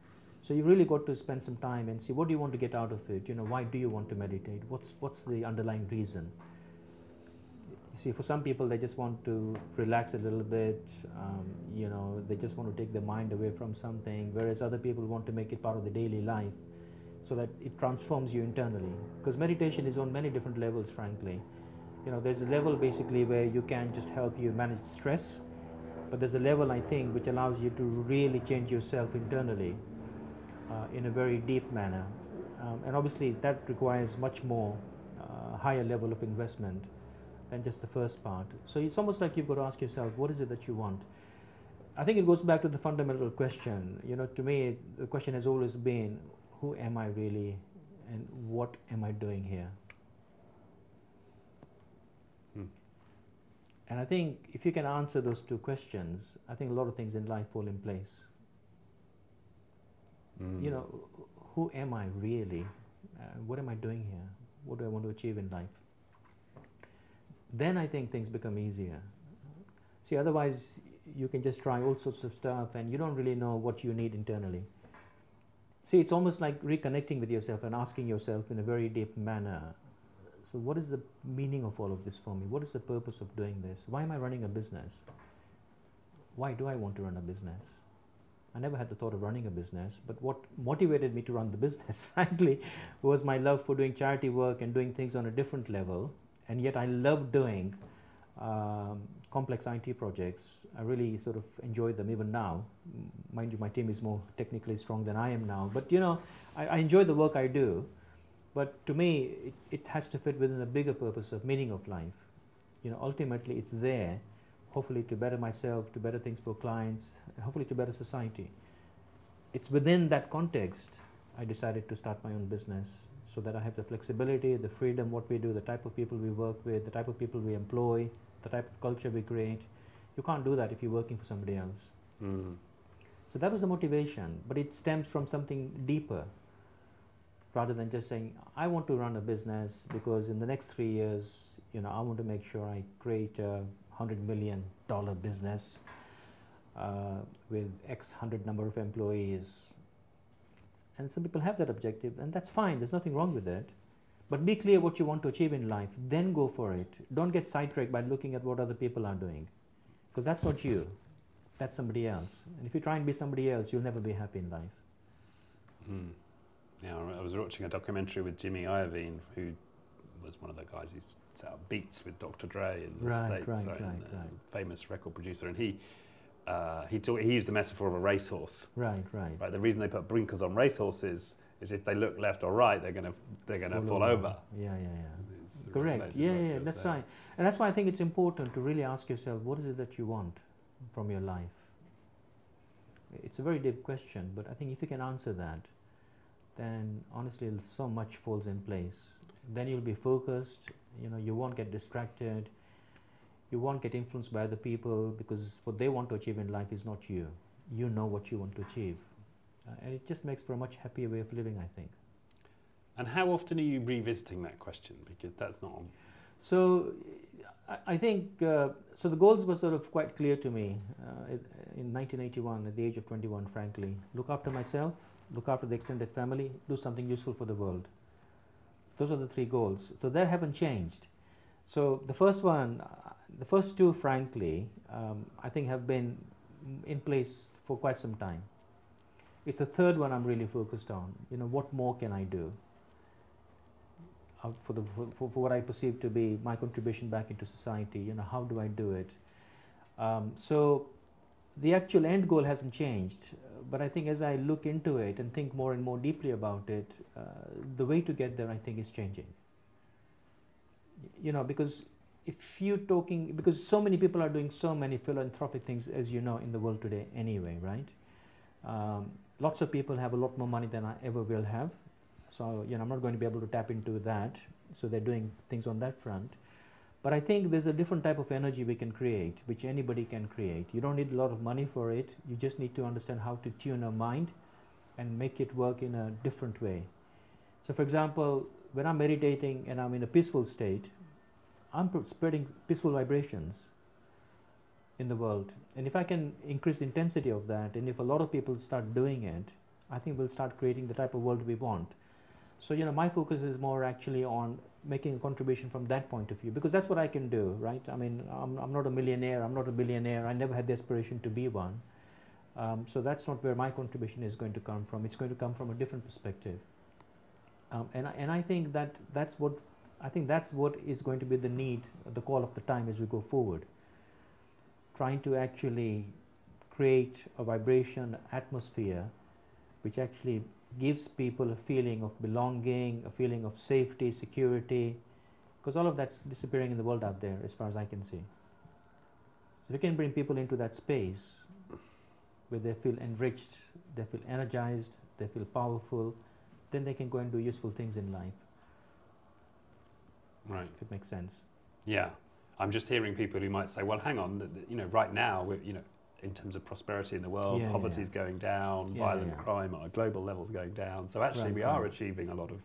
So you really got to spend some time and see what do you want to get out of it. You know, why do you want to meditate? What's what's the underlying reason? You see, for some people, they just want to relax a little bit. Um, you know, they just want to take their mind away from something. Whereas other people want to make it part of the daily life, so that it transforms you internally. Because meditation is on many different levels, frankly you know there's a level basically where you can just help you manage stress but there's a level i think which allows you to really change yourself internally uh, in a very deep manner. Um, and obviously that requires much more uh, higher level of investment than just the first part. So it's almost like you've got to ask yourself what is it that you want? I think it goes back to the fundamental question. You know to me the question has always been who am i really and what am i doing here And I think if you can answer those two questions, I think a lot of things in life fall in place. Mm. You know, who am I really? Uh, what am I doing here? What do I want to achieve in life? Then I think things become easier. See, otherwise, you can just try all sorts of stuff and you don't really know what you need internally. See, it's almost like reconnecting with yourself and asking yourself in a very deep manner so, what is the meaning of all of this for me? What is the purpose of doing this? Why am I running a business? Why do I want to run a business? I never had the thought of running a business, but what motivated me to run the business, frankly, was my love for doing charity work and doing things on a different level. And yet, I love doing um, complex IT projects. I really sort of enjoy them even now. Mind you, my team is more technically strong than I am now, but you know, I, I enjoy the work I do. But to me, it, it has to fit within the bigger purpose of meaning of life. You know, ultimately, it's there, hopefully, to better myself, to better things for clients, and hopefully to better society. It's within that context I decided to start my own business so that I have the flexibility, the freedom, what we do, the type of people we work with, the type of people we employ, the type of culture we create. You can't do that if you're working for somebody else. Mm. So that was the motivation, but it stems from something deeper rather than just saying, I want to run a business because in the next three years, you know, I want to make sure I create a hundred million dollar business uh, with X hundred number of employees. And some people have that objective, and that's fine. There's nothing wrong with it. But be clear what you want to achieve in life. Then go for it. Don't get sidetracked by looking at what other people are doing, because that's not you. That's somebody else. And if you try and be somebody else, you'll never be happy in life. Mm. Yeah, I was watching a documentary with Jimmy Iovine, who was one of the guys who set up Beats with Dr. Dre in the Right, States, right, right, right, and, uh, right. famous record producer. And he, uh, he, talk, he used the metaphor of a racehorse. Right, right. Right, the reason they put blinkers on racehorses is if they look left or right, they're going to they're going to fall over. Yeah, yeah, yeah. It's Correct. Yeah, yeah, that's saying. right. And that's why I think it's important to really ask yourself, what is it that you want from your life? It's a very deep question, but I think if you can answer that, then honestly, so much falls in place. Then you'll be focused. You know, you won't get distracted. You won't get influenced by other people because what they want to achieve in life is not you. You know what you want to achieve, uh, and it just makes for a much happier way of living. I think. And how often are you revisiting that question? Because that's not. On, So I, I think uh, so. The goals were sort of quite clear to me uh, in 1981, at the age of 21. Frankly, look after myself, look after the extended family, do something useful for the world. Those are the three goals. So they haven't changed. So the first one, uh, the first two, frankly, um, I think have been in place for quite some time. It's the third one I'm really focused on. You know, what more can I do? uh, for the for, for, for what I perceive to be my contribution back into society. You know, how do I do it? Um, so the actual end goal hasn't changed, uh, but I think as I look into it and think more and more deeply about it, uh, the way to get there, I think, is changing. You know, because if you're talking, because so many people are doing so many philanthropic things, as you know, in the world today, anyway, right? Um, lots of people have a lot more money than I ever will have. So, you know, I'm not going to be able to tap into that. So they're doing things on that front. But I think there's a different type of energy we can create, which anybody can create. You don't need a lot of money for it. You just need to understand how to tune a mind and make it work in a different way. So, for example, when I'm meditating and I'm in a peaceful state, I'm spreading peaceful vibrations in the world. And if I can increase the intensity of that, and if a lot of people start doing it, I think we'll start creating the type of world we want. So, you know, my focus is more actually on making a contribution from that point of view because that's what I can do, right? I mean, I'm, I'm not a millionaire, I'm not a billionaire, I never had the aspiration to be one. Um, so that's not where my contribution is going to come from. It's going to come from a different perspective. Um, and, and I think that that's what I think that's what is going to be the need, the call of the time as we go forward. Trying to actually create a vibration atmosphere which actually gives people a feeling of belonging, a feeling of safety, security, because all of that's disappearing in the world out there as far as I can see. So we can bring people into that space where they feel enriched, they feel energized, they feel powerful, then they can go and do useful things in life, right. if it makes sense. Yeah, I'm just hearing people who might say, "Well, hang on, you know, right now, we're, you know, in terms of prosperity in the world, Yeah, poverty yeah. is going down, Yeah, violent crime at a global level is going down. So actually, Right, we are right. achieving a lot of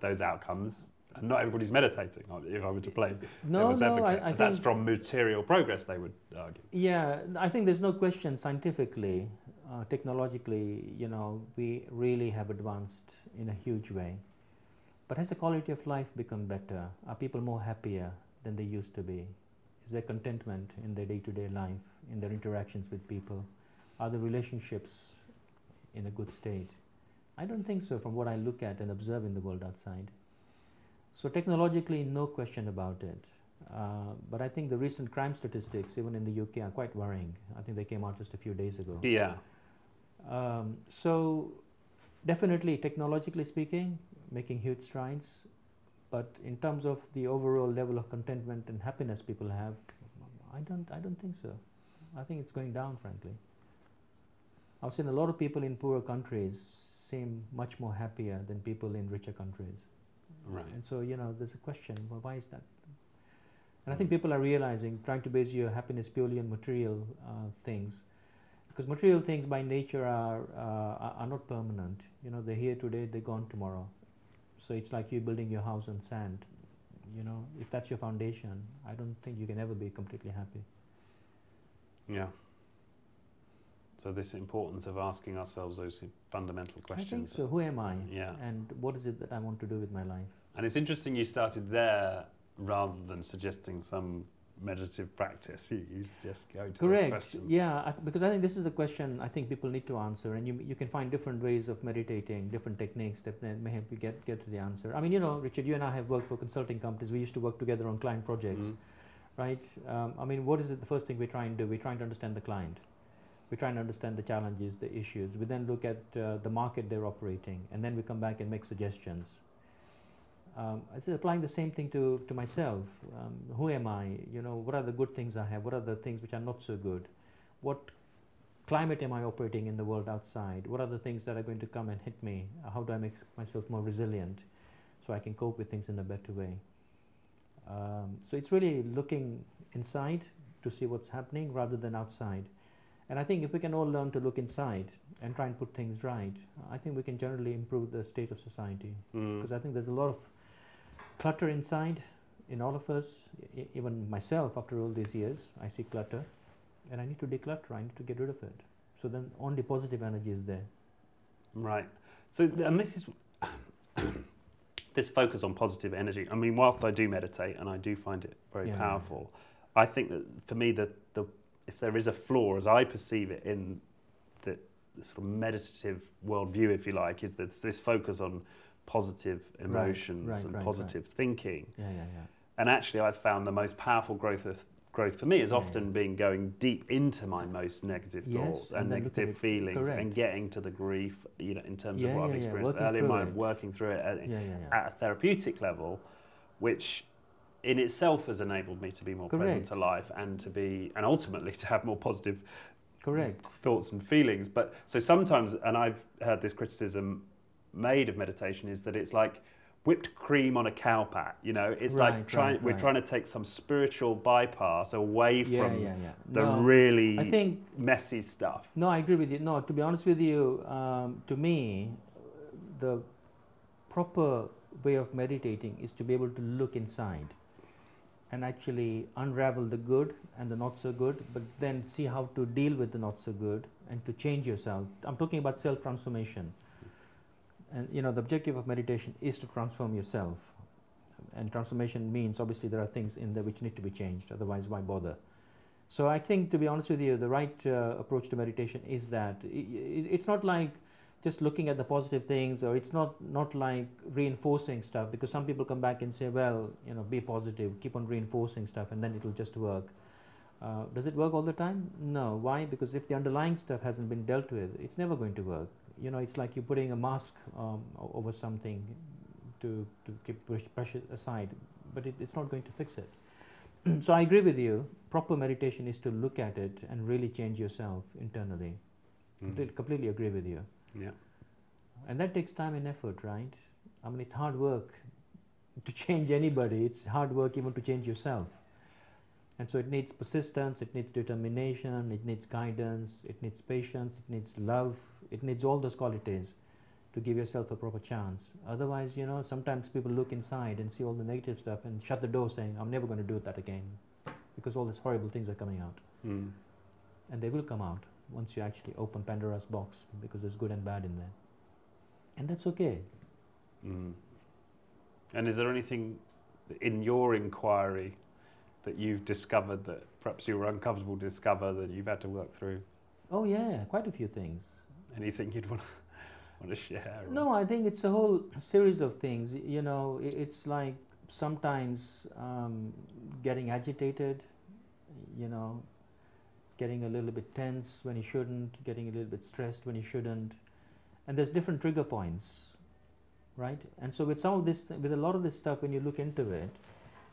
those outcomes." And not everybody's meditating. If I were to play No, devil's no, advocate, I, I that's from material progress. They would argue. yeah, I think there's no question scientifically, uh, technologically, you know, we really have advanced in a huge way. But has the quality of life become better? Are people more happier than they used to be? Is there contentment in their day-to-day life, in their interactions with people? Are the relationships in a good state? I don't think so from what I look at and observe in the world outside. So technologically, no question about it. Uh, but I think the recent crime statistics, even in the UK, are quite worrying. I think they came out just a few days ago. Yeah, Um, so, definitely, technologically speaking, making huge strides. But in terms of the overall level of contentment and happiness people have, I don't, I don't think so. I think it's going down, frankly. I've seen a lot of people in poorer countries seem much more happier than people in richer countries. right. And so, you know, there's a question well, why is that? And I think people are realizing, trying to base your happiness purely on material uh, things, because material things by nature are, uh, are are not permanent. You know, they're here today, they're gone tomorrow. So it's like you building your house on sand. You know, if that's your foundation, I don't think you can ever be completely happy. Yeah. So this importance of asking ourselves those fundamental questions. I think so. Who am I? Yeah. And what is it that I want to do with my life? And it's interesting you started there rather than suggesting some meditative practice. You, you just go to Correct. those questions. Yeah, I, because I think this is the question I think people need to answer, and you you can find different ways of meditating, different techniques that may help you get get to the answer. I mean, you know, Richard, you and I have worked for consulting companies. We used to work together on client projects, Mm. Right? Um, I mean, what is it? The first thing we try and do, we try and understand the client. We try and understand the challenges, the issues. We then look at uh, the market they're operating, and then we come back and make suggestions. Um, it's applying the same thing to, to myself. Um, who am I? You know, what are the good things I have? What are the things which are not so good? What climate am I operating in the world outside? What are the things that are going to come and hit me? How do I make myself more resilient so I can cope with things in a better way? Um, so it's really looking inside to see what's happening rather than outside. And I think if we can all learn to look inside and try and put things right, I think we can generally improve the state of society Mm. because I think there's a lot of clutter inside in all of us. E- even myself, after all these years, I see clutter, and I need to declutter. I need to get rid of it. So then only positive energy is there. Right. So, and this is this focus on positive energy. I mean, whilst I do meditate and I do find it very Yeah. powerful, I think that for me, the, the if there is a flaw, as I perceive it in the, the sort of meditative worldview, if you like, is that it's this focus on positive emotions right, and right, positive thinking. Yeah, yeah, yeah. And actually, I've found the most powerful growth of, growth for me is Yeah, often yeah. being going deep into my most negative Yes, thoughts and, and then look at negative feelings correct. and getting to the grief, you know, in terms Yeah, of what I've yeah, yeah, experienced working earlier in my working through it at, at a therapeutic level, which in itself has enabled me to be more present to life and to be, and ultimately to have more positive Correct. thoughts and feelings. But so sometimes, and I've heard this criticism made of meditation, is that it's like whipped cream on a cow pat. You know, it's like trying right, we're right. trying to take some spiritual bypass away Yeah, from yeah, yeah. the No, really I think messy stuff. No, I agree with you. No, to be honest with you, um, to me, the proper way of meditating is to be able to look inside and actually unravel the good and the not so good, but then see how to deal with the not so good and to change yourself. I'm talking about self transformation. And you know, the objective of meditation is to transform yourself. And transformation means obviously there are things in there which need to be changed, otherwise, why bother? So I think, to be honest with you, the right uh, approach to meditation is that i i it's not like just looking at the positive things, or it's not not like reinforcing stuff. Because some people come back and say, "Well, you know, be positive, keep on reinforcing stuff, and then it will just work." Uh, does it work all the time? No. Why? Because if the underlying stuff hasn't been dealt with, it's never going to work. You know, it's like you're putting a mask um, over something to to keep push, it aside, but it, it's not going to fix it. so I agree with you. Proper meditation is to look at it and really change yourself internally. Mm. Completely, completely agree with you. Yeah. And that takes time and effort, right? I mean, it's hard work to change anybody. It's hard work even to change yourself. And so it needs persistence, it needs determination, it needs guidance, it needs patience, it needs love, it needs all those qualities to give yourself a proper chance. Otherwise, you know, sometimes people look inside and see all the negative stuff and shut the door saying, I'm never going to do that again because all these horrible things are coming out. Mm. And they will come out once you actually open Pandora's box because there's good and bad in there. And that's okay. Mm. And is there anything in your inquiry that you've discovered that perhaps you were uncomfortable to discover that you've had to work through? Oh, yeah, quite a few things. Anything you'd want to, want to share? No, I think it's a whole series of things. You know, it's like sometimes um, getting agitated, you know, getting a little bit tense when you shouldn't, getting a little bit stressed when you shouldn't. And there's different trigger points, right? And so with some of this, with a lot of this stuff, when you look into it,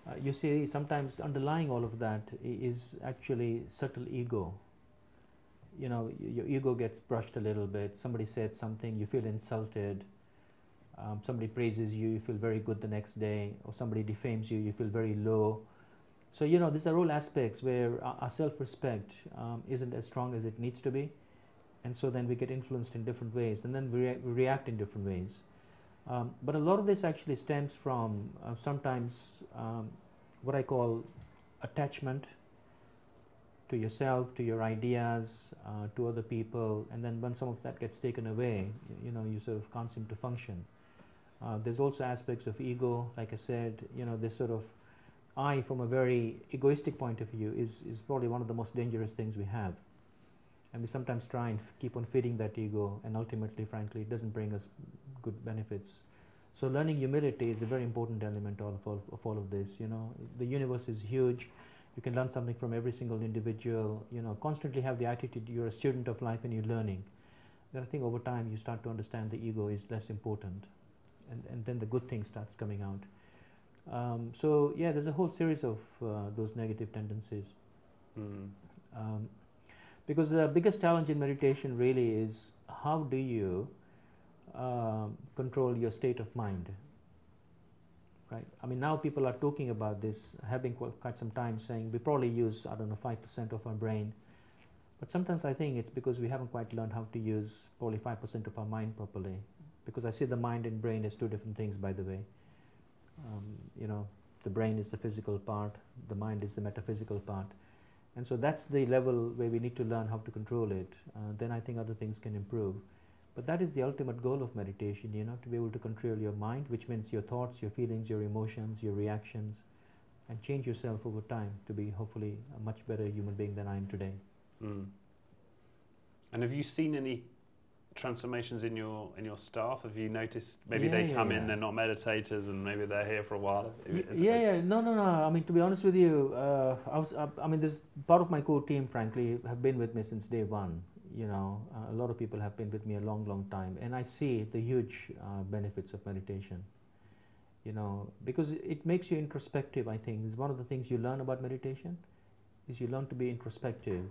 uh, you see sometimes underlying all of that is actually subtle ego. You know, your ego gets brushed a little bit. Somebody said something, you feel insulted. Um, somebody praises you, you feel very good the next day, or somebody defames you, you feel very low. So you know, these are all aspects where our, self-respect um, isn't as strong as it needs to be, and so then we get influenced in different ways, and then we, we react in different ways. Um, but a lot of this actually stems from uh, sometimes um, what I call attachment to yourself, to your ideas, uh, to other people, and then when some of that gets taken away, you know, you sort of can't seem to function. Uh, there's also aspects of ego, like I said, you know, this sort of I, from a very egoistic point of view, is, is probably one of the most dangerous things we have. And we sometimes try and f- keep on feeding that ego, and ultimately, frankly, it doesn't bring us good benefits. So, learning humility is a very important element of all, of all of this. You know, the universe is huge. You can learn something from every single individual. You know, constantly have the attitude you're a student of life and you're learning. Then I think over time you start to understand the ego is less important, and, and then the good thing starts coming out. Um, so yeah, there's a whole series of uh, those negative tendencies. Mm. Um, because the biggest challenge in meditation really is how do you uh, control your state of mind? Right. I mean, now people are talking about this, have been quite, some time saying we probably use I don't know five percent of our brain, but sometimes I think it's because we haven't quite learned how to use probably five percent of our mind properly. Because I see the mind and brain as two different things, by the way. Um, you know, the brain is the physical part, the mind is the metaphysical part. And so that's the level where we need to learn how to control it. Uh, then I think other things can improve. But that is the ultimate goal of meditation, you know, to be able to control your mind, which means your thoughts, your feelings, your emotions, your reactions, and change yourself over time to be hopefully a much better human being than I am today. Mm. And have you seen any transformations in your in your staff? Have you noticed maybe Yeah, they yeah, come in, yeah. they're not meditators, and maybe they're here for a while? Is- yeah, yeah, no, no, no. I mean, to be honest with you, uh, I was, uh, I mean, this part of my core team, frankly, have been with me since day one. You know, uh, a lot of people have been with me a long, long time, and I see the huge uh, benefits of meditation. You know, because it- makes you introspective. I think is one of the things you learn about meditation, is you learn to be introspective.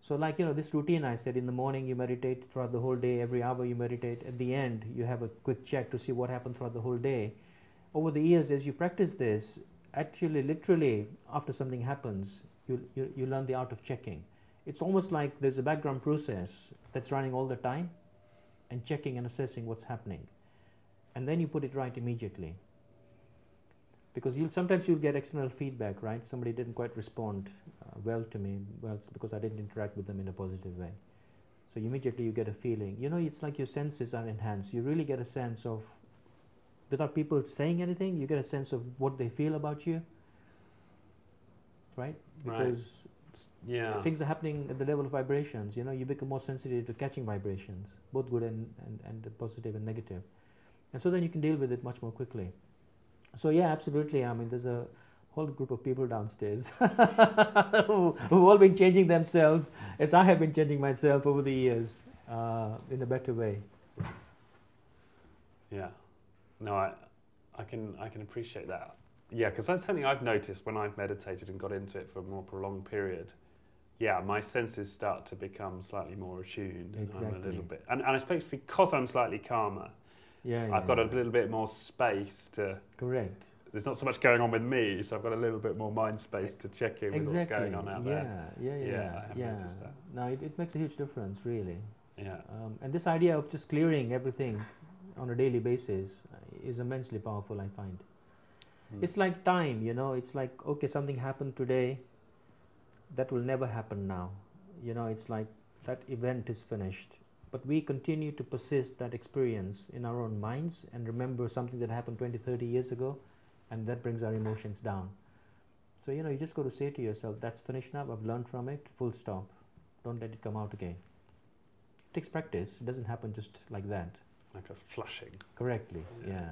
So, like you know, this routine I said in the morning you meditate throughout the whole day. Every hour you meditate. At the end, you have a quick check to see what happened throughout the whole day over the years as you practice this actually literally after something happens you, you, you learn the art of checking it's almost like there's a background process that's running all the time and checking and assessing what's happening. And then you put it right immediately. Because you'll sometimes you'll get external feedback right? Somebody didn't quite respond uh, well to me well it's because i didn't interact with them in a positive way. So immediately you get a feeling. You know it's like your senses are enhanced. You really get a sense of without people saying anything, you get a sense of what they feel about you, right? Right. Yeah. things are happening at the level of vibrations. You know, you become more sensitive to catching vibrations, both good and, and, and positive and negative. And so then you can deal with it much more quickly. So yeah, absolutely. I mean, there's a whole group of people downstairs who, who've all been changing themselves as I have been changing myself over the years uh, in a better way. Yeah. No, I, I can I can appreciate that. Yeah, because that's something I've noticed when I've meditated and got into it for a more prolonged period. Yeah, my senses start to become slightly more attuned. And I'm a little bit, and, and I suppose because I'm slightly calmer, Yeah, I've got a little bit more space to. correct. There's not so much going on with me, so I've got a little bit more mind space to check in with what's going on out yeah, there. Yeah, yeah, Yeah, yeah. I have yeah. noticed that. No, it, it makes a huge difference, really. Yeah. Um, and this idea of just clearing everything on a daily basis is immensely powerful, I find. Mm. It's like time, you know, it's like, okay, something happened today, that will never happen now. You know, it's like that event is finished. But we continue to persist that experience in our own minds and remember something that happened 20, 30 years ago, and that brings our emotions down. So, you know, you just got to say to yourself, that's finished now, I've learned from it, full stop. Don't let it come out again. It takes practice, it doesn't happen just like that. like a flushing. Correctly, Yeah. yeah.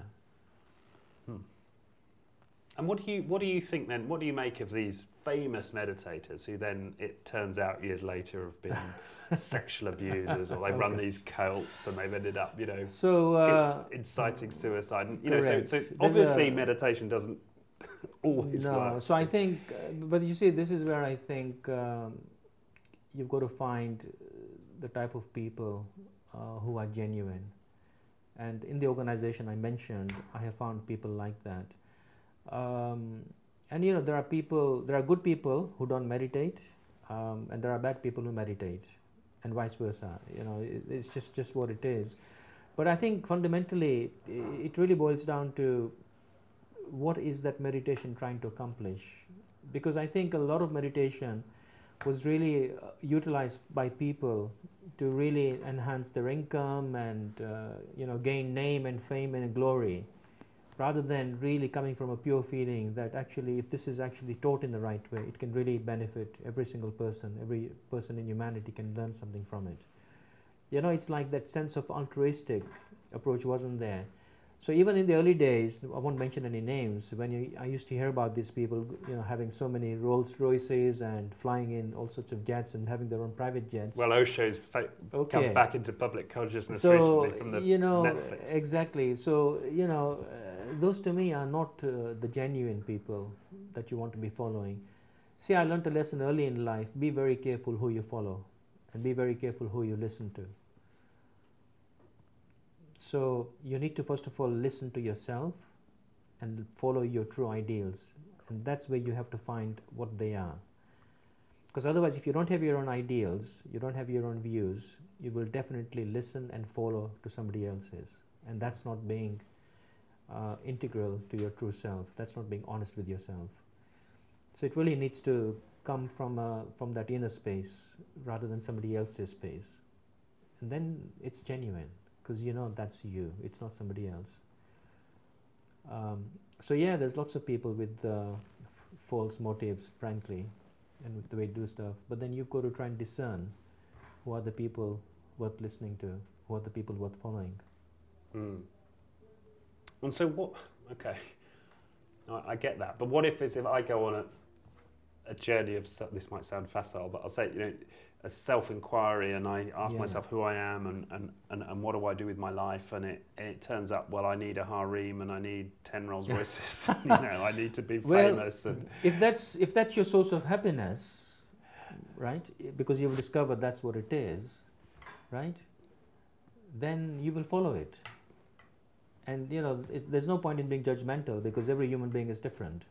And what do you what do you think then? What do you make of these famous meditators who then it turns out years later have been sexual abusers or they run these cults and they've ended up you know So, uh, inciting suicide and you know so, so obviously a- meditation doesn't always no, work. so I think, uh, but you see, this is where I think um, you've got to find uh, the type of people uh, who are genuine. And in the organization I mentioned, I have found people like that. Um, and you know, there are people, there are good people who don't meditate, um, and there are bad people who meditate, and vice versa. You know, it, it's just just what it is. but I think fundamentally it really boils down to what is that meditation trying to accomplish? Because I think a lot of meditation was really uh, utilized by people to really enhance their income and uh, you know gain name and fame and glory rather than really coming from a pure feeling that actually if this is actually taught in the right way it can really benefit every single person every person in humanity can learn something from it. You know it's like that sense of altruistic approach wasn't there so even in the early days, I won't mention any names. When you, I used to hear about these people, you know, having so many Rolls Royces and flying in all sorts of jets and having their own private jets. Well, Osho's fa- okay. come back into public consciousness so, recently from the you know, Netflix. Exactly. So you know, uh, those to me are not uh, the genuine people that you want to be following. See, I learned a lesson early in life: be very careful who you follow, and be very careful who you listen to. So you need to first of all listen to yourself and follow your true ideals. And that's where you have to find what they are. Because otherwise, if you don't have your own ideals, you don't have your own views, you will definitely listen and follow to somebody else's. And that's not being uh, integral to your true self. That's not being honest with yourself. So it really needs to come from, uh, from that inner space rather than somebody else's space. And then it's genuine because you know that's you, it's not somebody else. Um, so yeah, there's lots of people with uh, f- false motives, frankly, and with the way to do stuff. But then you've got to try and discern who are the people worth listening to, who are the people worth following. Mm. And so what? Okay, I, I, get that. But what if it's if I go on a a journey of this might sound facile, but I'll say you know a self inquiry and I ask yeah. myself who I am and, and, and, and, what do I do with my life? And it and it turns up well I need a harem and I need ten Rolls Royces you know I need to be well, famous and if that's if that's your source of happiness right because you've discovered that's what it is right then you will follow it. And you know it, there's no point in being judgmental because every human being is different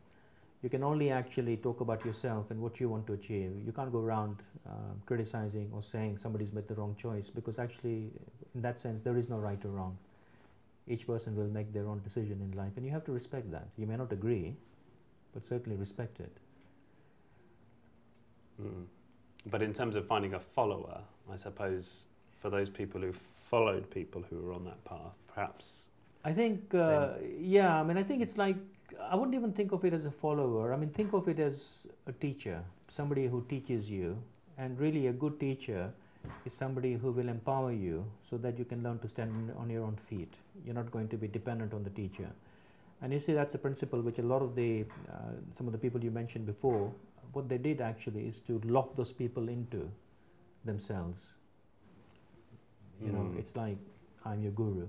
you can only actually talk about yourself and what you want to achieve. You can't go around uh, criticizing or saying somebody's made the wrong choice because actually, in that sense, there is no right or wrong. Each person will make their own decision in life, and you have to respect that. You may not agree, but certainly respect it. Mm. But in terms of finding a follower, I suppose for those people who followed people who were on that path, perhaps. I think, uh, yeah, I mean, I think it's like I wouldn't even think of it as a follower. I mean, think of it as a teacher, somebody who teaches you. And really, a good teacher is somebody who will empower you so that you can learn to stand on your own feet. You're not going to be dependent on the teacher. And you see, that's a principle which a lot of the, uh, some of the people you mentioned before, what they did actually is to lock those people into themselves. You mm. know, hmm. it's like, I'm your guru.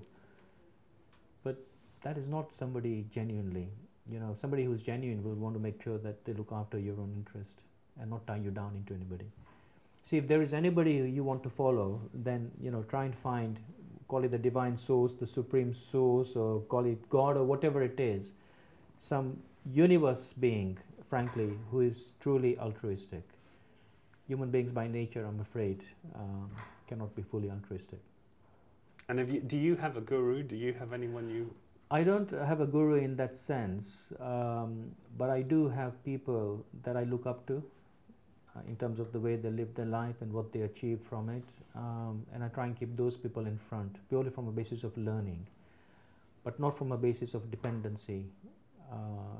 But that is not somebody genuinely you know somebody who's genuine will want to make sure that they look after your own interest and not tie you down into anybody. See if there is anybody you want to follow then you know try and find call it the divine source the supreme source or call it god or whatever it is some universe being frankly who is truly altruistic. Human beings by nature i'm afraid um, cannot be fully altruistic. And you, do you have a guru? Do you have anyone you I don't have a guru in that sense, um, but I do have people that I look up to uh, in terms of the way they live their life and what they achieve from it. Um, and I try and keep those people in front purely from a basis of learning, but not from a basis of dependency. Uh,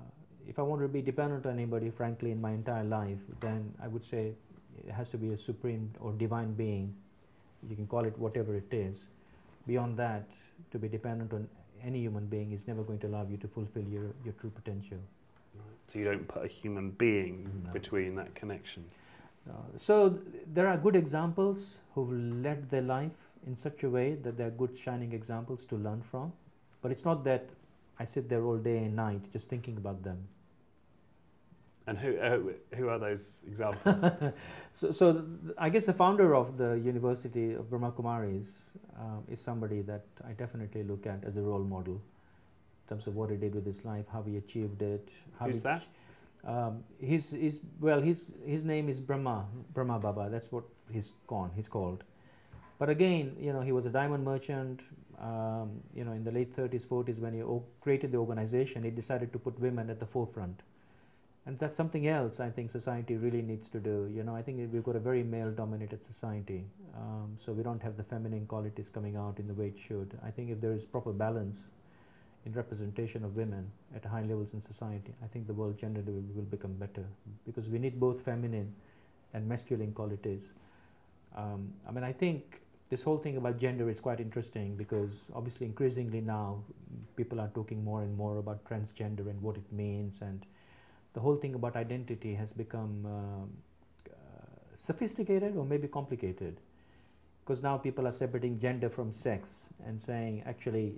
if I want to be dependent on anybody, frankly, in my entire life, then I would say it has to be a supreme or divine being. You can call it whatever it is. Beyond that, to be dependent on any human being is never going to allow you to fulfill your, your true potential. So you don't put a human being no. between that connection. Uh, so th- there are good examples who've led their life in such a way that they're good shining examples to learn from. But it's not that I sit there all day and night just thinking about them. And who uh, who are those examples? so, so th- I guess the founder of the University of Brahma Kumaris uh, is somebody that I definitely look at as a role model in terms of what he did with his life, how he achieved it. How Who's that? Um, he's, he's well, his his name is Brahma Brahma Baba. That's what he's called. He's called. But again, you know, he was a diamond merchant. Um, you know, in the late 30s, 40s, when he o- created the organization, he decided to put women at the forefront. And that's something else I think society really needs to do. You know, I think we've got a very male-dominated society, um, so we don't have the feminine qualities coming out in the way it should. I think if there is proper balance in representation of women at high levels in society, I think the world generally will, become better because we need both feminine and masculine qualities. Um, I mean, I think this whole thing about gender is quite interesting because obviously increasingly now people are talking more and more about transgender and what it means and the whole thing about identity has become um, uh, sophisticated or maybe complicated because now people are separating gender from sex and saying actually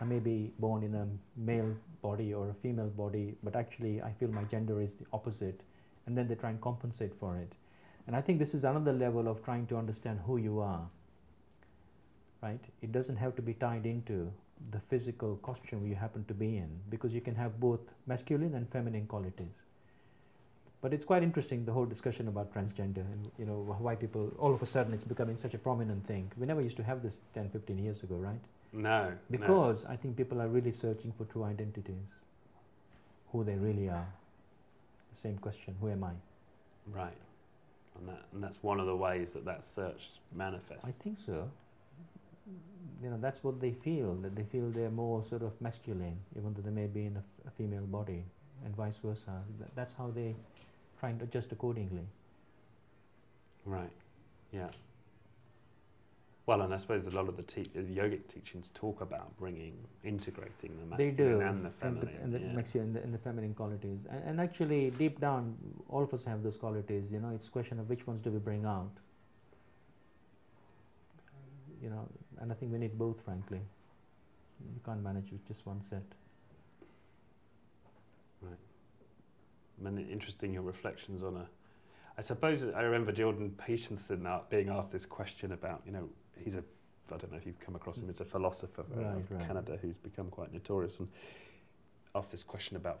I may be born in a male body or a female body, but actually I feel my gender is the opposite, and then they try and compensate for it. And I think this is another level of trying to understand who you are. Right? It doesn't have to be tied into the physical costume you happen to be in, because you can have both masculine and feminine qualities. But it's quite interesting the whole discussion about transgender and you know why people all of a sudden it's becoming such a prominent thing. We never used to have this 10, 15 years ago, right? No. Because no. I think people are really searching for true identities, who they really are. The same question: Who am I? Right, and that and that's one of the ways that that search manifests. I think so. You know, that's what they feel. That they feel they're more sort of masculine, even though they may be in a, f- a female body, and vice versa. Th- that's how they try and adjust accordingly. Right. Yeah. Well, and I suppose a lot of the te- yogic teachings talk about bringing, integrating the masculine and the feminine. And the, and the, yeah. and the, and the feminine qualities. And, and, actually, deep down, all of us have those qualities. You know, it's a question of which ones do we bring out. You know, and I think we need both, frankly. You can't manage with just one set. Right. I mean, interesting your reflections on a. I suppose I remember Jordan Peterson uh, being asked this question about, you know, he's a I don't know if you've come across him. He's a philosopher uh, right, of right. Canada who's become quite notorious and asked this question about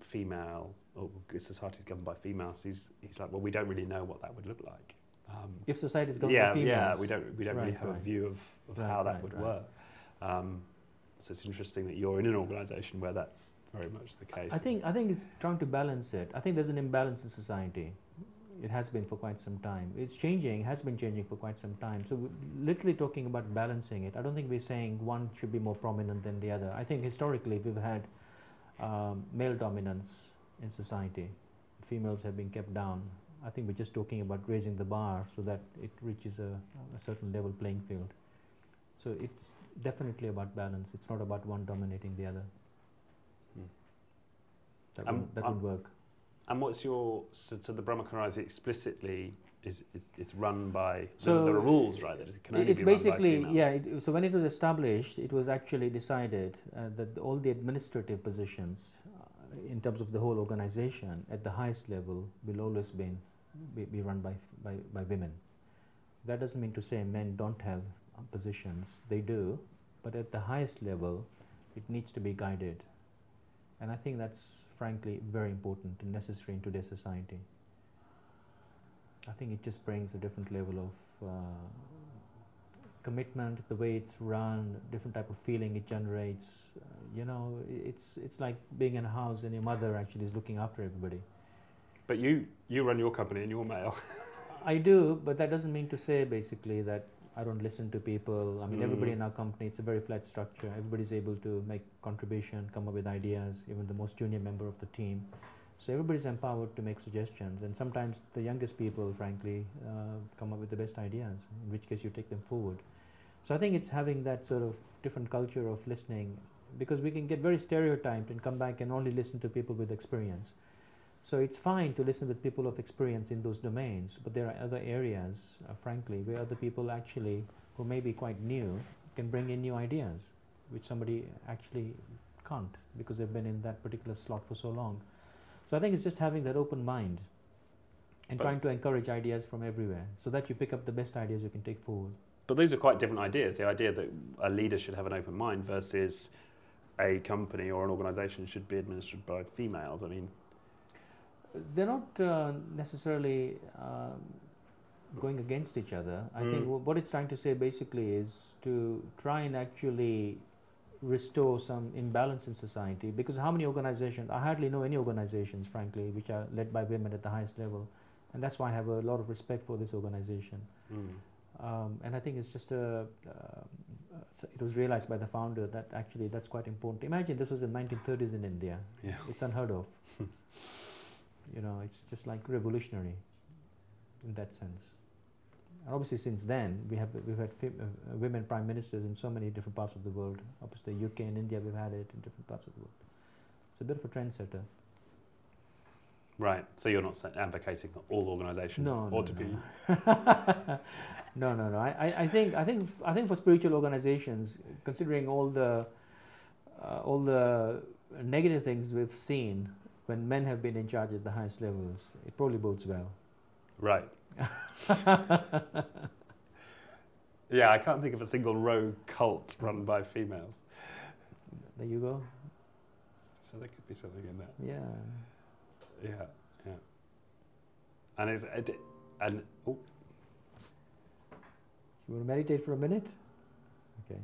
female or society governed by females. He's he's like, well, we don't really know what that would look like. Um, if society is governed yeah, yeah, we don't we don't right, really have a view of, of how that would work. Um, so it's interesting that you're in an organisation where that's very much the case. I think I think it's trying to balance it. I think there's an imbalance in society it has been for quite some time. It's changing, has been changing for quite some time. So, literally talking about balancing it, I don't think we're saying one should be more prominent than the other. I think historically we've had um, male dominance in society, females have been kept down. I think we're just talking about raising the bar so that it reaches a, a certain level playing field. So, it's definitely about balance, it's not about one dominating the other. Hmm. That, um, would, that would work. And what's your so, so the Brahma explicitly is, is it's run by so there are rules right that it can only it's be basically run by yeah it, so when it was established it was actually decided uh, that all the administrative positions uh, in terms of the whole organization at the highest level will always been, be, be run by, by by women that doesn't mean to say men don't have uh, positions they do but at the highest level it needs to be guided and i think that's frankly very important and necessary in today's society. I think it just brings a different level of uh, commitment, the way it's run, different type of feeling it generates. Uh, you know, it's it's like being in a house and your mother actually is looking after everybody. But you you run your company and you're male. I do, but that doesn't mean to say basically that I don't listen to people. I mean, mm. everybody in our company, it's a very flat structure. Everybody's able to make contribution, come up with ideas, even the most junior member of the team. So everybody's empowered to make suggestions. And sometimes the youngest people, frankly, uh, come up with the best ideas, in which case you take them forward. So I think it's having that sort of different culture of listening because we can get very stereotyped and come back and only listen to people with experience. So it's fine to listen with people of experience in those domains, but there are other areas, uh, frankly, where other people actually, who may be quite new, can bring in new ideas, which somebody actually can't because they've been in that particular slot for so long. So I think it's just having that open mind and but trying to encourage ideas from everywhere so that you pick up the best ideas you can take forward. But these are quite different ideas. The idea that a leader should have an open mind versus a company or an organization should be administered by females. I mean, they're not uh, necessarily uh, going against each other. I Mm. think wh- what it's trying to say basically is to try and actually restore some imbalance in society. Because how many organizations? I hardly know any organizations, frankly, which are led by women at the highest level, and that's why I have a lot of respect for this organization. Mm. Um, and I think it's just a. Uh, it was realized by the founder that actually that's quite important. Imagine this was in 1930s in India. Yeah. It's unheard of. you know, it's just like revolutionary in that sense. And obviously, since then we have we've had fem- uh, women prime ministers in so many different parts of the world. Obviously, UK and India we've had it in different parts of the world. It's a bit of a trendsetter. Right. So you're not advocating that all organisations No, no, ought to no. be. no, no, no. I, I, I think, I think, I think for spiritual organizations, considering all the, uh, all the negative things we've seen when men have been in charge at the highest levels, it probably bodes well. Right. yeah, I can't think of a single rogue cult run by females. There you go. So there could be something in that. Yeah. Yeah, yeah. And is it, and oh, You want to meditate for a minute? Okay.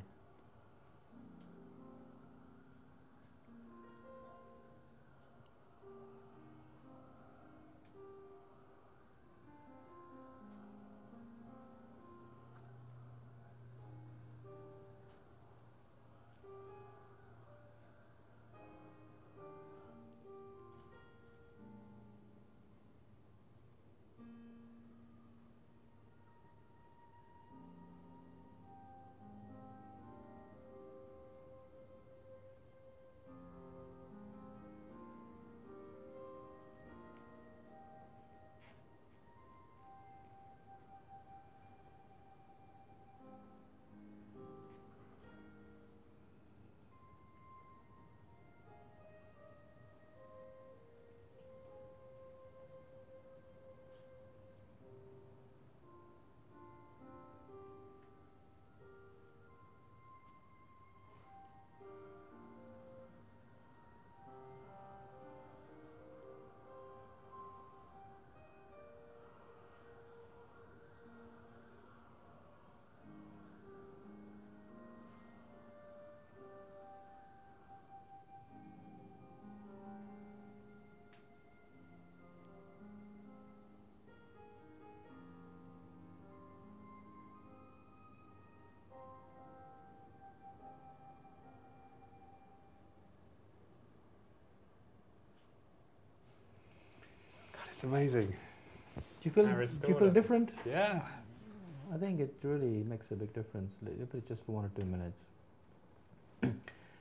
It's amazing. Do you feel? Do you feel different? Yeah. I think it really makes a big difference, li- if it's just for one or two minutes.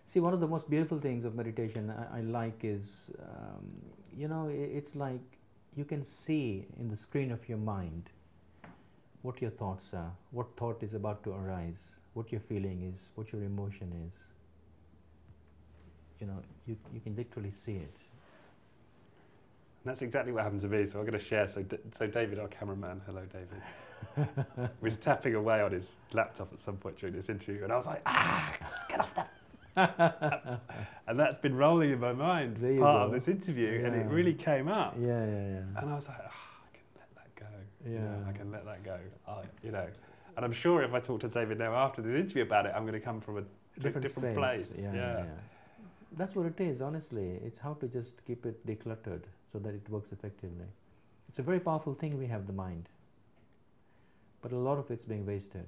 See, one of the most beautiful things of meditation I, I like is, um, you know, i it's like you can see in the screen of your mind what your thoughts are, what thought is about to arise, what your feeling is, what your emotion is. You know, you, you can literally see it. And that's exactly what happened to me. So I'm going to share. So, D- so David, our cameraman, hello, David, was tapping away on his laptop at some point during this interview, and I was like, ah, get off that. and that's been rolling in my mind part of this interview, and it really came up. Yeah, yeah, yeah. And I was like, ah, I can let that go. You know, Yeah. I can let that go. I, you know, and I'm sure if I talk to David now after this interview about it, I'm going to come from a different, different place. Yeah, yeah, yeah. That's what it is, honestly. It's how to just keep it decluttered so that it works effectively. It's a very powerful thing we have the mind. But a lot of it's being wasted.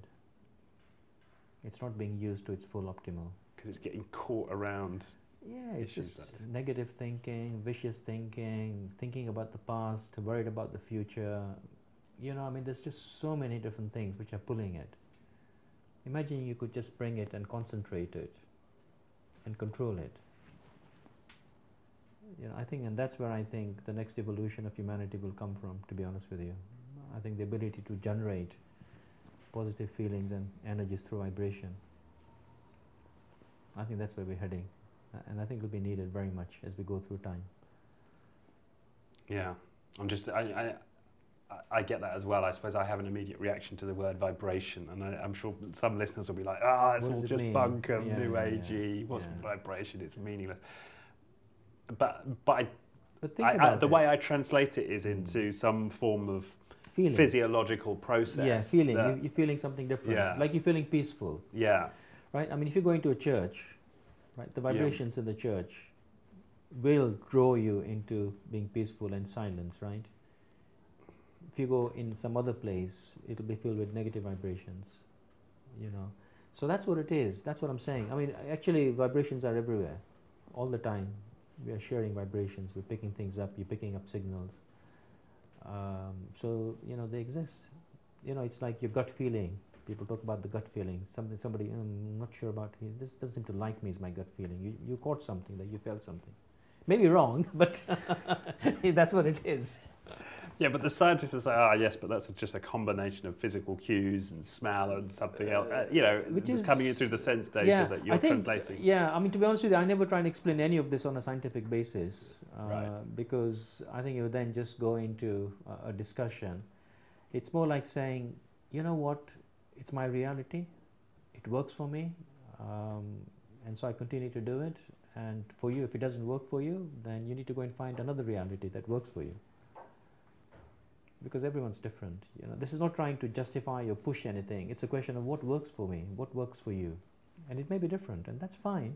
It's not being used to its full optimal. Because it's getting caught around. Yeah, it's just negative thinking, vicious thinking, thinking about the past, worried about the future. You know, I mean, there's just so many different things which are pulling it. Imagine you could just bring it and concentrate it and control it. You know, I think, and that's where I think the next evolution of humanity will come from, to be honest with you. I think the ability to generate positive feelings and energies through vibration. I think that's where we're heading. Uh, and I think it'll be needed very much as we go through time. Yeah, I'm just I, I I- get that as well. I suppose I have an immediate reaction to the word vibration, and I, I'm sure some listeners will be like, "Ah, it's all it just mean?" bunkum, Yeah, new yeah, agey. What's yeah. vibration? It's meaningless." But but I, But think I, I, the it. way I translate it is into hmm. some form of feeling. physiological process. Yeah, feeling. that- You, you're feeling something different. Yeah. Like you're feeling peaceful, yeah, right? I mean, if you're going to a church, right, the Yeah. vibrations in the church will draw you into being peaceful and silence, right? If you go in some other place, it'll be filled with negative vibrations, you know. So that's what it is. That's what I'm saying. I mean, actually, vibrations are everywhere, all the time. We are sharing vibrations. We're picking things up. You're picking up signals. Um, so you know they exist. You know, it's like your gut feeling. People talk about the gut feeling. Somebody, "Mm, I'm not sure about. He, this doesn't seem to like me. Is my gut feeling? You, you caught something that you felt something. Maybe wrong, but that's what it is. Yeah. But the scientists will say, "Ah, yes, but that's just a combination of physical cues and smell and something else." Uh, you know, Which it's is- coming in through the sense data yeah, that you're I think, translating. Yeah, I mean, to be honest with you, I never try and explain any of this on a scientific basis uh, Right. because I think you would then just go into a, a discussion. It's more like saying, you know what, it's my reality, it works for me, um, and so I continue to do it. And for you, if it doesn't work for you, then you need to go and find another reality that works for you. Because everyone's different, you know. This is not trying to justify or push anything. It's a question of what works for me, what works for you and it may be different, and that's fine.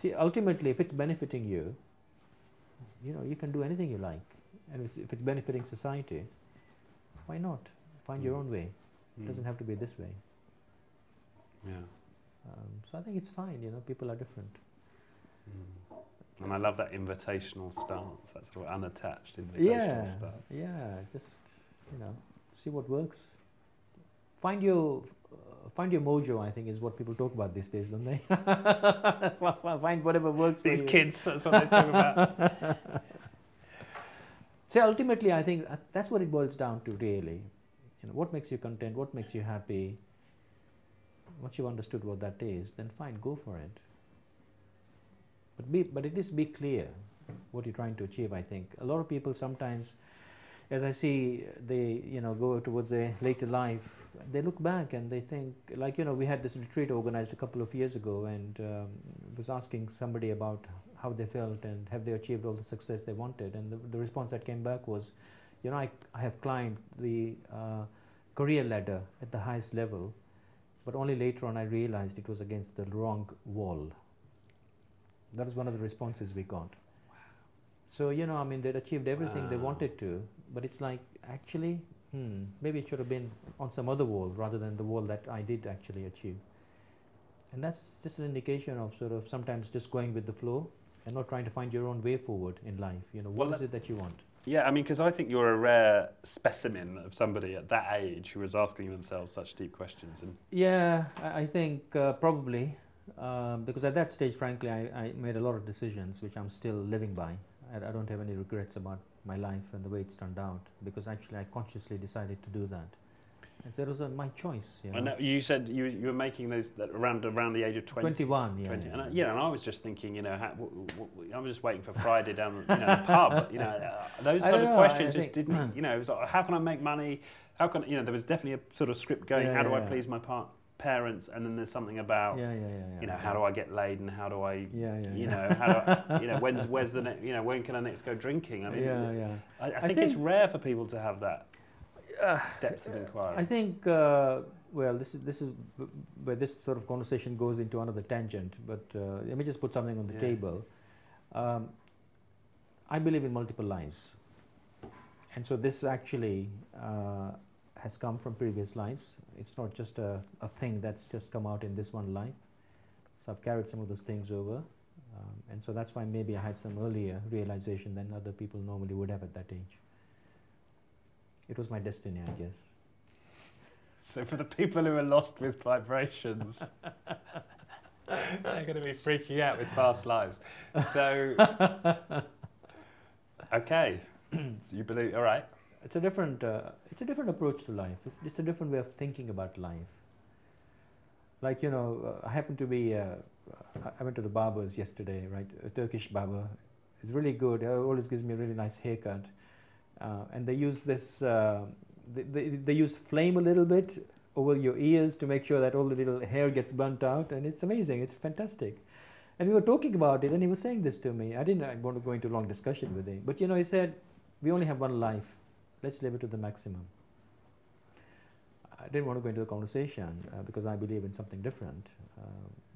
See, ultimately, if it's benefiting you, you know, you can do anything you like, and if, if it's benefiting society, why not find your Mm. own way? It Mm. doesn't have to be this way. Yeah. Um, so I think it's fine. You know, people are different. Mm. And I love that invitational stance. That sort of unattached invitational Yeah, stance. yeah. Just you know, see what works. Find your uh, find your mojo. I think is what people talk about these days, don't they? find whatever works for These kids, that's what they talk about. So ultimately, I think that's what it boils down to, really. You know, what makes you content? What makes you happy? Once you've understood what that is, then fine, go for it. But be, but it is be clear what you're trying to achieve. I think a lot of people sometimes, as I see, they you know go towards their later life, they look back and they think like you know we had this retreat organized a couple of years ago, and um, was asking somebody about how they felt and have they achieved all the success they wanted, and the, the response that came back was, you know, I, I have climbed the uh, career ladder at the highest level, but only later on I realized it was against the wrong wall. That was one of the responses we got. So, you know, I mean, they'd achieved everything they wanted to, but it's like, actually, hmm, maybe it should have been on some other wall rather than the wall that I did actually achieve. And that's just an indication of sort of sometimes just going with the flow and not trying to find your own way forward in life. You know, what Well, is it that you want? Yeah, I mean, because I think you're a rare specimen of somebody at that age who was asking themselves such deep questions. And Yeah, I, I think uh, probably um, because at that stage, frankly, I, I made a lot of decisions which I'm still living by. I, I don't have any regrets about my life and the way it's turned out because actually I consciously decided to do that. And so it was uh, my choice. You know? I know you said you, you were making those that around around the age of 20. 21, yeah. 20. yeah. And I, know, and I was just thinking, you know, how, w- w- I was just waiting for Friday down you know, the pub. You know, uh, those sort of know, questions just didn't. You know, it was like, how can I make money? How can you know? There was definitely a sort of script going. Yeah, how do yeah, I yeah. please my par- parents? And then there's something about yeah, yeah, yeah, you know, how do I get laid and how do I you know, how do I, you know, when's where's the you know, when can I next go drinking? I mean, yeah, yeah. I, I I think, it's rare for people to have that Uh, depth of inquiry. I think, uh, well, this is this is where this sort of conversation goes into another tangent. But uh, let me just put something on the table. Um, I believe in multiple lives, and so this actually uh, has come from previous lives. It's not just a, a thing that's just come out in this one life. So I've carried some of those things over, um, and so that's why maybe I had some earlier realization than other people normally would have at that age. It was my destiny, I guess. So for the people who are lost with vibrations, they're going to be freaking out with past lives. So, okay, so you believe? All right. It's a different uh, it's a different approach to life. It's, it's a different way of thinking about life. Like you know uh, i happen to be uh, I- i went to the barbers yesterday right? A turkish barber. It's really good. It always gives me a really nice haircut. Uh, and they use this uh, they, they, they use flame a little bit over your ears to make sure that all the little hair gets burnt out and it's amazing. It's fantastic. And we were talking about it and he was saying this to me. I didn't I want to go into a long discussion with him but you know he said we only have one life let's live it to the maximum. I didn't want to go into the conversation uh, because I believe in something different. Uh,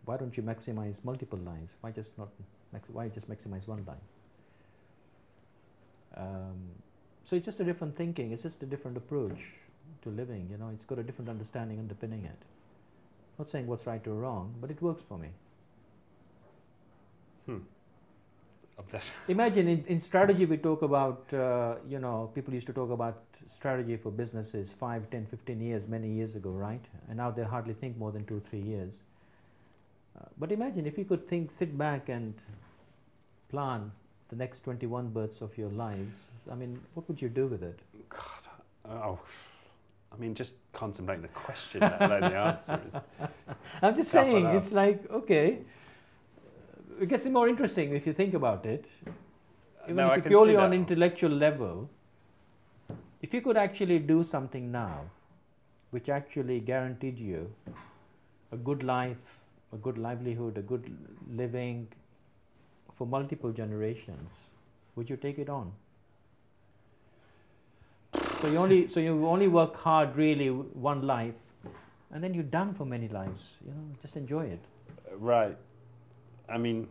why don't you maximize multiple lives? Why just not? Max- why just maximize one life? Um, so it's just a different thinking. It's just a different approach to living. You know, it's got a different understanding underpinning it. Not saying what's right or wrong, but it works for me. Hmm. Imagine in, in strategy we talk about, uh, you know, people used to talk about strategy for businesses 5, 10, 15 years, many years ago, right? And now they hardly think more than two, three years. Uh, but imagine if you could think, sit back and plan the next 21 births of your lives. I mean, what would you do with it? God, oh, I mean, just contemplating the question, let alone the answer is. I'm just saying, it's like, okay, it gets more interesting if you think about it. Even no, if purely on intellectual level, if you could actually do something now which actually guaranteed you a good life, a good livelihood, a good living for multiple generations, would you take it on? So you only so you only work hard really one life, and then you're done for many lives. You know, just enjoy it. Right. I mean,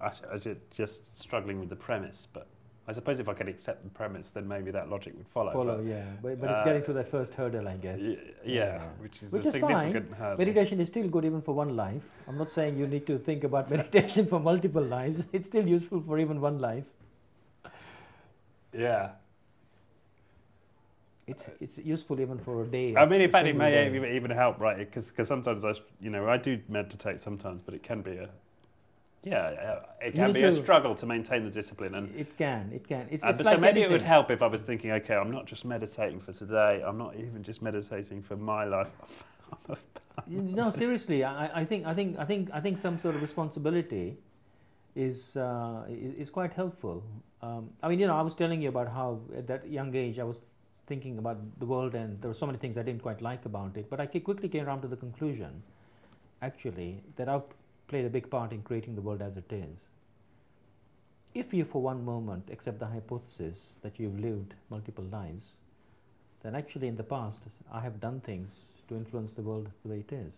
I, I, just struggling with the premise, but I suppose if I could accept the premise, then maybe that logic would follow. Follow, but, yeah. But, but uh, it's getting through that first hurdle, I guess. Yeah, yeah, which is which a is significant fine. hurdle. Meditation is still good even for one life. I'm not saying you need to think about meditation for multiple lives. It's still useful for even one life. Yeah. It's, it's useful even for a day. I mean, in fact, it may day. even help, right? Because sometimes I, you know, I do meditate sometimes, but it can be a yeah, uh, it can be a struggle to maintain the discipline, and it can, it can. It's, uh, it's so like maybe anything. it would help if I was thinking, okay, I'm not just meditating for today. I'm not even just meditating for my life. no, seriously, I, I, think, I think, I think, I think some sort of responsibility is uh, is, quite helpful. Um, I mean, you know, I was telling you about how at that young age I was thinking about the world, and there were so many things I didn't quite like about it. But I quickly came around to the conclusion, actually, that I've played a big part in creating the world as it is. If you, for one moment, accept the hypothesis that you've lived multiple lives, then actually in the past I have done things to influence the world the way it is.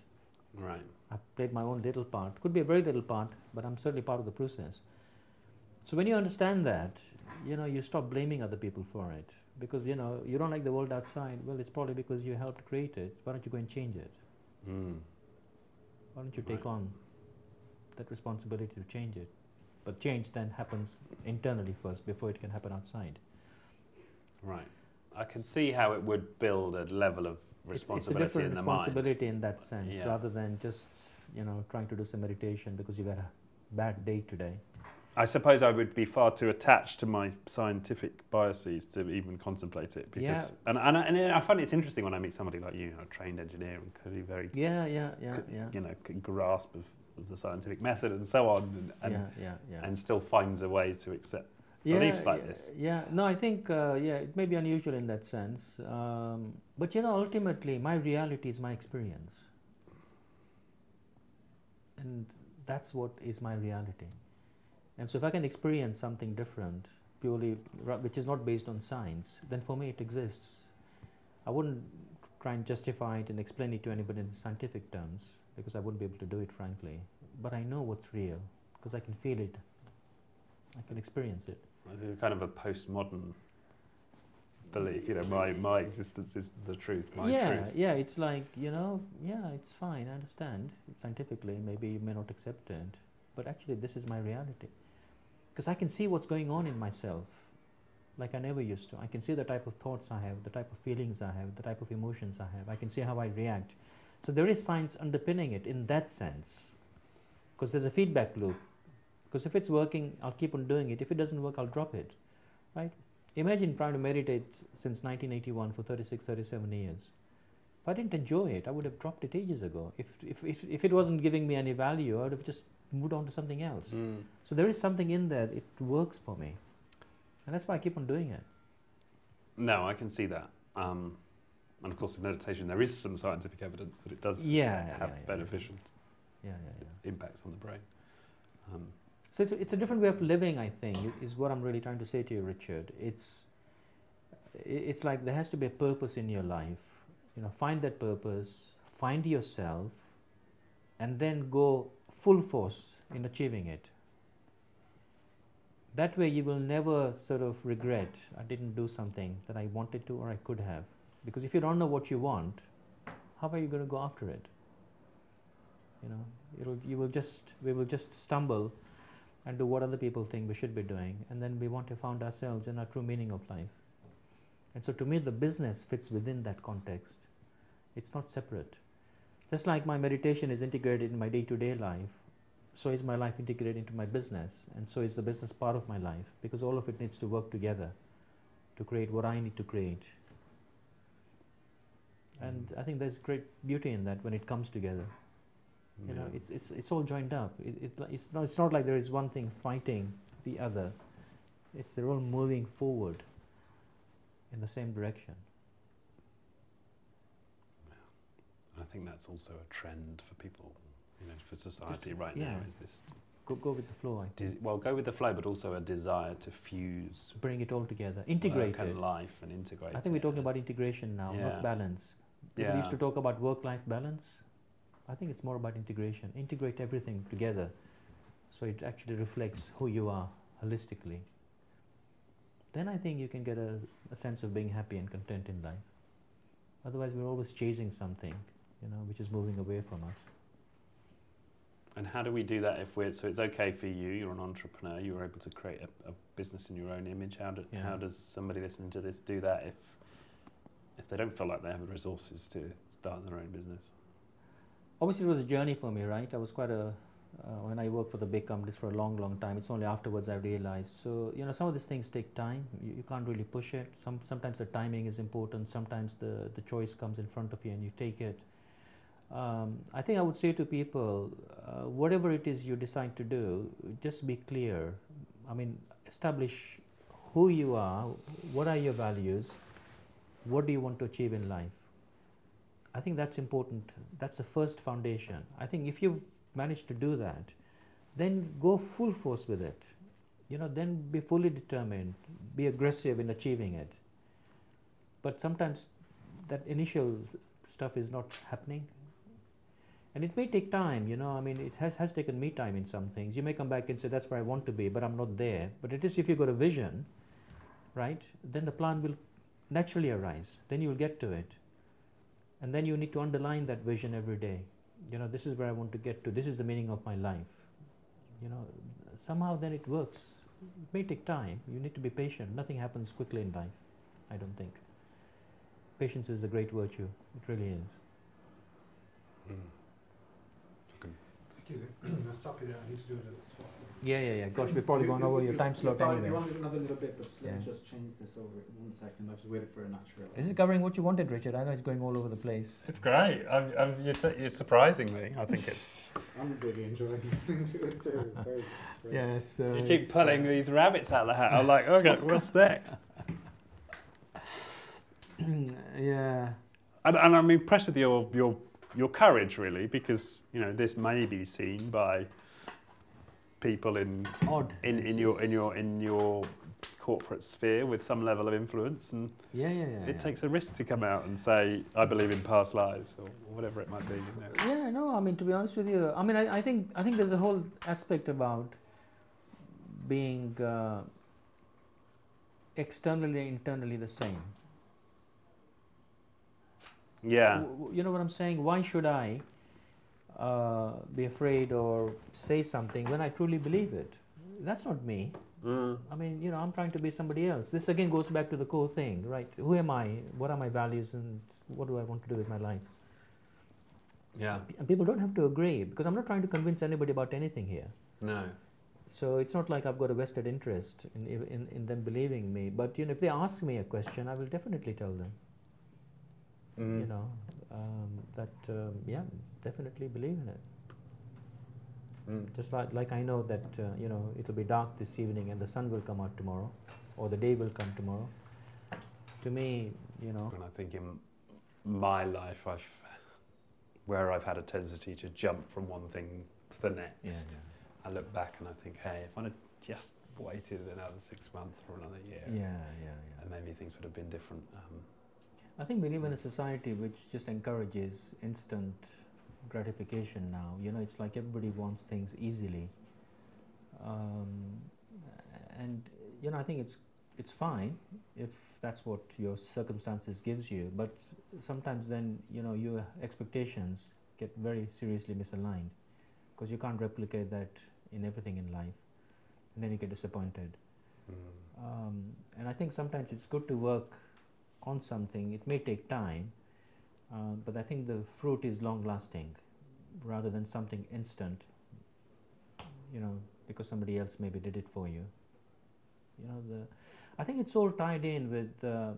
Right. I've played my own little part. Could be a very little part, but I'm certainly part of the process. So when you understand that, you know, you stop blaming other people for it. Because, you know, you don't like the world outside. Well, it's probably because you helped create it. Why don't you go and change it? Mm. Why don't you take right. on that responsibility to change it. But change then happens internally first before it can happen outside. Right. I can see how it would build a level of responsibility it's, it's a in the mind. responsibility in that sense, yeah. rather than just you know trying to do some meditation because you've had a bad day today. I suppose I would be far too attached to my scientific biases to even contemplate it. Because, yeah. and, and, and I find it's interesting when I meet somebody like you, a trained engineer and clearly very yeah, yeah, yeah, yeah. you know, grasp of of the scientific method and so on, and, yeah, yeah, yeah. and still finds a way to accept yeah, beliefs like yeah, this. Yeah, no, I think uh, yeah, it may be unusual in that sense, um, but you know, ultimately, my reality is my experience, and that's what is my reality. And so, if I can experience something different, purely which is not based on science, then for me it exists. I wouldn't try and justify it and explain it to anybody in scientific terms because I wouldn't be able to do it, frankly. But I know what's real because I can feel it, I can experience it. It's kind of a postmodern belief, you know, my, my existence is the truth, my yeah, truth. Yeah, it's like, you know, yeah, it's fine, I understand. Scientifically, maybe you may not accept it, but actually, this is my reality. Because I can see what's going on in myself like I never used to. I can see the type of thoughts I have, the type of feelings I have, the type of emotions I have. I can see how I react. So there is science underpinning it in that sense, because there's a feedback loop. Because if it's working, I'll keep on doing it. If it doesn't work, I'll drop it, right? Imagine trying to meditate since 1981 for 36, 37 years. If I didn't enjoy it, I would have dropped it ages ago. If, if, if, if it wasn't giving me any value, I would have just moved on to something else. Mm. So there is something in there, it works for me. And that's why I keep on doing it. No, I can see that. Um, and of course, with meditation, there is some scientific evidence that it does yeah, have yeah, yeah, beneficial yeah, impacts on the brain. Um, so it's, it's, a different way of living, I think, is what I'm really trying to say to you, Richard. It's it's like there has to be a purpose in your life. You know, find that purpose, find yourself, and then go full force in achieving it. That way, you will never sort of regret, I didn't do something that I wanted to or I could have. Because if you don't know what you want, how are you going to go after it? You know, it'll, you will just, we will just stumble and do what other people think we should be doing, and then we want to find ourselves in our true meaning of life. And so, to me, the business fits within that context. It's not separate. Just like my meditation is integrated in my day to day life, so is my life integrated into my business, and so is the business part of my life because all of it needs to work together to create what I need to create. And mm. I think there's great beauty in that when it comes together. You know, it's, it's, it's all joined up. It, it, it's, not, it's not like there is one thing fighting the other. It's they're all moving forward in the same direction. I think that's also a trend for people, you know, for society Just, right yeah. now. Is this go, go with the flow? Des- well, go with the flow, but also a desire to fuse, bring it all together, integrate work and life, and integrate. I think we're talking about integration now, yeah. not balance. People yeah. used to talk about work-life balance. I think it's more about integration. Integrate everything together so it actually reflects who you are holistically. Then I think you can get a, a sense of being happy and content in life. Otherwise, we're always chasing something, you know, which is moving away from us. And how do we do that if we're so it's okay for you, you're an entrepreneur, you're able to create a, a business in your own image. How, do, yeah. how does somebody listening to this do that if if they don't feel like they have the resources to start their own business? obviously it was a journey for me, right? I was quite a uh, when I worked for the big companies for a long, long time. It's only afterwards I realized. So you know, some of these things take time. You, you can't really push it. Some sometimes the timing is important. Sometimes the the choice comes in front of you and you take it. Um, I think I would say to people, uh, whatever it is you decide to do, just be clear. I mean, establish who you are, what are your values, what do you want to achieve in life I think that's important. That's the first foundation. I think if you've managed to do that, then go full force with it. You know, then be fully determined, be aggressive in achieving it. But sometimes that initial stuff is not happening. And it may take time, you know, I mean, it has, has taken me time in some things. You may come back and say, that's where I want to be, but I'm not there. But it is if you've got a vision, right, then the plan will naturally arise. Then you'll get to it. And then you need to underline that vision every day. You know this is where i want to get to. This is the meaning of my life. You know somehow then it works. It may take time. You need to be patient. Nothing happens quickly in life i don't think. Patience is a great virtue. It really is. Mm. Excuse me i'll stop you there i need to do a little swap yeah, yeah, yeah. Gosh, we've probably gone over your time slot fine anyway. If you want another little bit, but let me just change this over one second. I just waited for a natural. Is it covering what you wanted, Richard? I know it's going all over the place. It's great. I'm, I'm, you're, you're surprising me. I think it's. I'm really enjoying listening to it too. Very, very yes. Uh, you keep pulling uh, these rabbits out of the hat. I'm like, okay, what's next? yeah. And, and I'm impressed with your your your courage, really, because you know this may be seen by people in Odd. in, in your in your in your corporate sphere with some level of influence and yeah, yeah, yeah, it takes a risk to come out and say I believe in past lives or whatever it might be. You know. Yeah, no, I mean to be honest with you, I mean I, I think I think there's a whole aspect about being uh, externally and internally the same. Yeah. You know what I'm saying? Why should I uh, be afraid or say something when I truly believe it. That's not me. Mm. I mean, you know, I'm trying to be somebody else. This again goes back to the core thing, right? Who am I? What are my values? And what do I want to do with my life? Yeah. And people don't have to agree because I'm not trying to convince anybody about anything here. No. So it's not like I've got a vested interest in, in, in them believing me. But you know, if they ask me a question, I will definitely tell them. Mm. You know, um, that um, yeah, definitely believe in it. Mm. Just like, like I know that uh, you know it'll be dark this evening and the sun will come out tomorrow, or the day will come tomorrow. To me, you know. And I think in my life, I've where I've had a tendency to jump from one thing to the next. Yeah, yeah. I look back and I think, hey, if I'd just waited another six months or another year, Yeah, yeah, yeah. and maybe things would have been different. Um, I think we live in a society which just encourages instant gratification now. You know, it's like everybody wants things easily. Um, and you know, I think it's it's fine if that's what your circumstances gives you. But sometimes then you know your expectations get very seriously misaligned because you can't replicate that in everything in life, and then you get disappointed. mm, Um, and I think sometimes it's good to work on something. It may take time, uh, but I think the fruit is long lasting rather than something instant, you know, because somebody else maybe did it for you. You know, the, I think it's all tied in with, uh,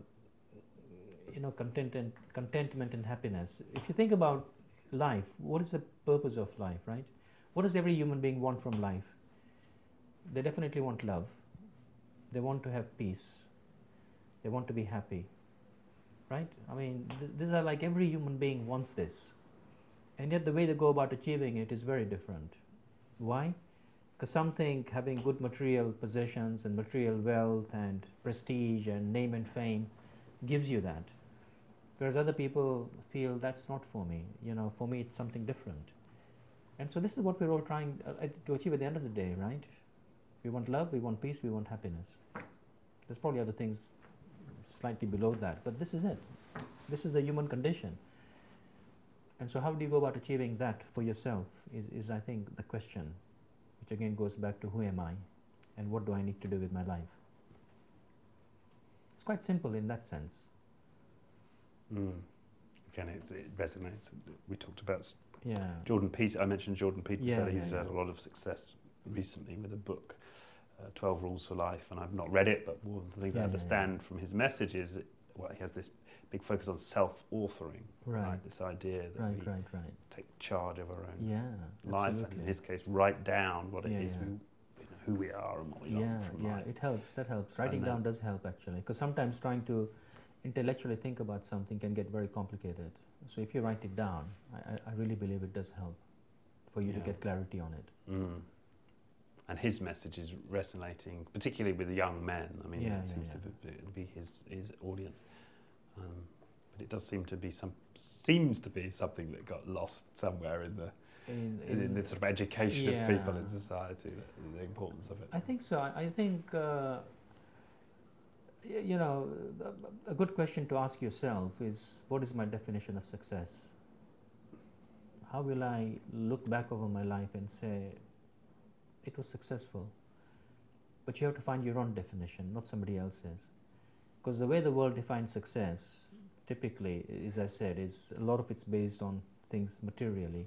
you know, content and contentment and happiness. If you think about life, what is the purpose of life, right? What does every human being want from life? They definitely want love. They want to have peace. They want to be happy. Right? I mean, th- these are like every human being wants this. And yet, the way they go about achieving it is very different. Why? Because some think having good material possessions and material wealth and prestige and name and fame gives you that. Whereas other people feel that's not for me. You know, for me, it's something different. And so, this is what we're all trying uh, to achieve at the end of the day, right? We want love, we want peace, we want happiness. There's probably other things slightly below that, but this is it. This is the human condition. And so, how do you go about achieving that for yourself? Is, is I think, the question, which again goes back to who am I and what do I need to do with my life? It's quite simple in that sense. mm. Again, it, it resonates. We talked about Yeah. Jordan Peterson. I mentioned Jordan Peterson. Yeah, He's yeah, had yeah. a lot of success recently with a book, uh, 12 Rules for Life, and I've not read it, but one of the things Yeah, I yeah, yeah. understand from his message is well, he has this big focus on self-authoring, Right. This idea that Right, we right, right. take charge of our own Yeah. life, and in his case, write down what it Yeah, is yeah. we, you know, who we are and what we yeah, want from yeah, life. it helps. That helps. Writing down does help actually, because sometimes trying to intellectually think about something can get very complicated. So if you write it down, I, I- I really believe it does help for you to get clarity on it. Mm. And his message is resonating, particularly with young men. I mean, Yeah, it yeah, seems yeah. to be, be his, his audience. Um, but it does seem to be some seems to be something that got lost somewhere in the In, in, in the sort of education of people in society, the, the importance of it. I think so. I, I think, uh, you know, a good question to ask yourself is what is my definition of success? How will I look back over my life and say it was successful? But you have to find your own definition, not somebody else's. Because the way the world defines success, typically, as I said, is a lot of it's based on things materially.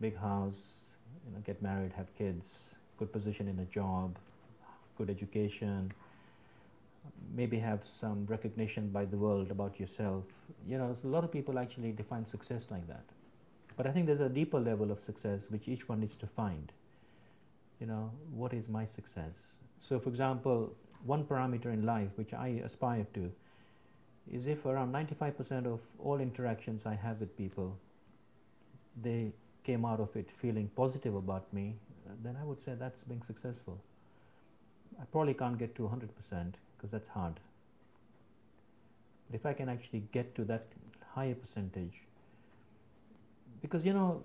Big house, you know, get married, have kids, good position in a job, good education, maybe have some recognition by the world about yourself. You know, a lot of people actually define success like that. But I think there's a deeper level of success which each one needs to find. You know, what is my success? So, for example, one parameter in life which I aspire to is if around 95% of all interactions I have with people, they came out of it feeling positive about me, then I would say that's being successful. I probably can't get to 100% because that's hard. But if I can actually get to that higher percentage, because you know,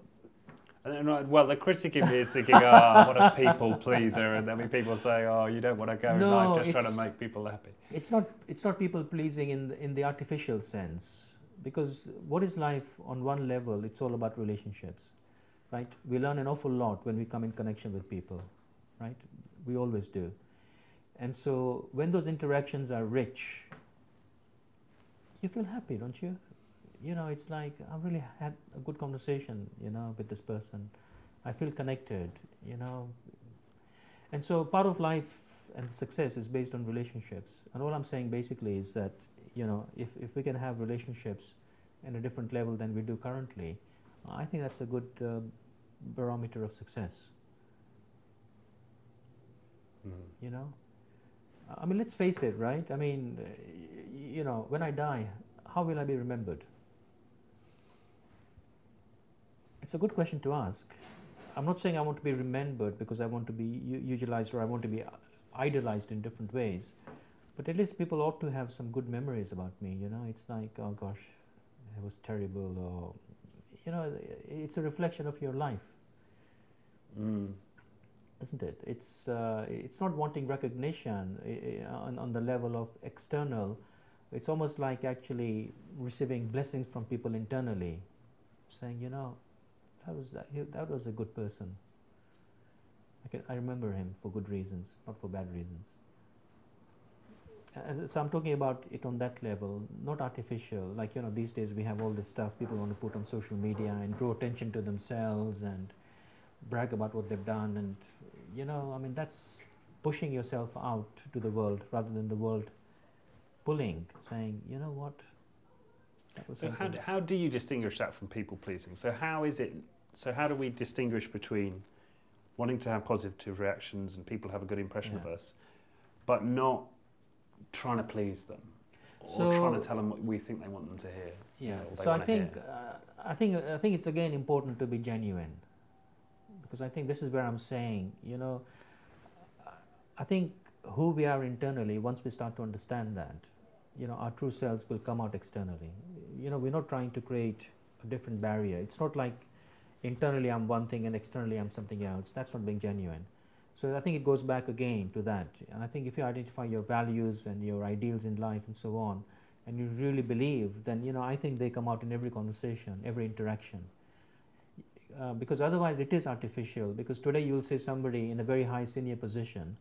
well, the critic in me is thinking, oh, what a people pleaser. And then when people say, oh, you don't want to go in No, life just trying to make people happy. it's not it's not people pleasing in the, in the artificial sense because what is life on one level? It's all about relationships right? We learn an awful lot when we come in connection with people right? We always do. And so when those interactions are rich you feel happy don't you you know it's like i really had a good conversation you know with this person i feel connected you know and so part of life and success is based on relationships. And all I'm saying basically is that, you know, if, if we can have relationships in a different level than we do currently, I think that's a good uh, barometer of success, Mm. you know. I mean, let's face it, right? I mean, you know, when I die, how will I be remembered? It's a good question to ask. I'm not saying I want to be remembered because I want to be utilized or I want to be idolized in different ways, but at least people ought to have some good memories about me. You know, it's like, oh gosh, it was terrible, or you know, it's a reflection of your life, mm. isn't it? It's uh, it's not wanting recognition on, on the level of external. It's almost like actually receiving blessings from people internally, saying, you know, that was that, that was a good person. I can I remember him for good reasons, not for bad reasons. Uh, so I'm talking about it on that level, not artificial. Like you know, these days we have all this stuff people want to put on social media and draw attention to themselves and brag about what they've done, and you know, I mean that's pushing yourself out to the world rather than the world pulling, saying, you know what. So how do, how do you distinguish that from people pleasing? So how is it? So how do we distinguish between wanting to have positive reactions and people have a good impression yeah. of us, but not trying to please them or so, trying to tell them what we think they want them to hear. Yeah. so I think uh, I think I think it's again important to be genuine because I think this is where I'm saying you know I think who we are internally once we start to understand that you know our true selves will come out externally. You know we're not trying to create a different barrier. It's not like internally I'm one thing and externally I'm something else. That's not being genuine. So I think it goes back again to that. And I think if you identify your values and your ideals in life and so on, and you really believe, then you know I think they come out in every conversation, every interaction. Uh, because otherwise it is artificial. Because today you'll say somebody in a very high senior position,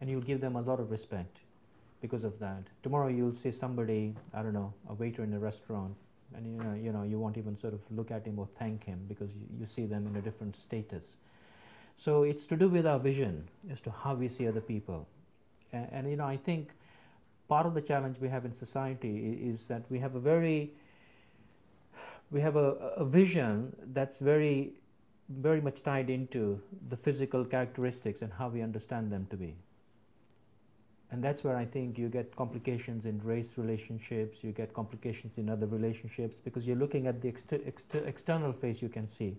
and you'll give them a lot of respect because of that. Tomorrow you'll see somebody, I don't know, a waiter in a restaurant, and you know, you know, you won't even sort of look at him or thank him because you, you see them in a different status. So it's to do with our vision as to how we see other people. And, and, you know, I think part of the challenge we have in society is that we have a very, we have a, a vision that's very, very much tied into the physical characteristics and how we understand them to be. And that's where I think you get complications in race relationships, you get complications in other relationships because you're looking at the exter- exter- external face you can see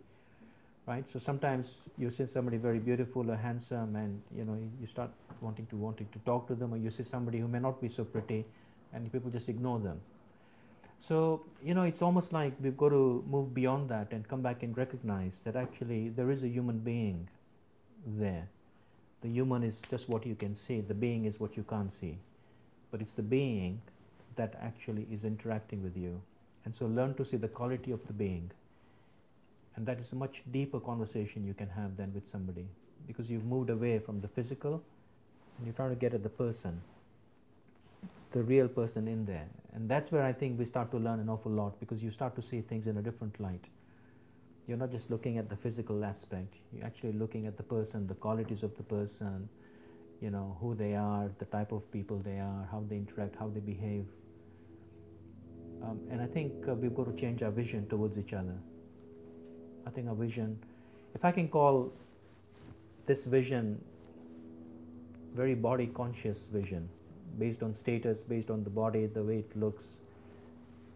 right? So sometimes you see somebody very beautiful or handsome, and you know you start wanting to wanting to talk to them, or you see somebody who may not be so pretty, and people just ignore them. So you know it's almost like we've got to move beyond that and come back and recognize that actually there is a human being there. The human is just what you can see. The being is what you can't see, but it's the being that actually is interacting with you. And so learn to see the quality of the being and that is a much deeper conversation you can have than with somebody because you've moved away from the physical and you're trying to get at the person, the real person in there. And that's where I think we start to learn an awful lot because you start to see things in a different light. You're not just looking at the physical aspect, you're actually looking at the person, the qualities of the person, you know, who they are, the type of people they are, how they interact, how they behave. Um, and I think uh, we've got to change our vision towards each other. I think our vision, if I can call this vision very body conscious vision, based on status, based on the body, the way it looks,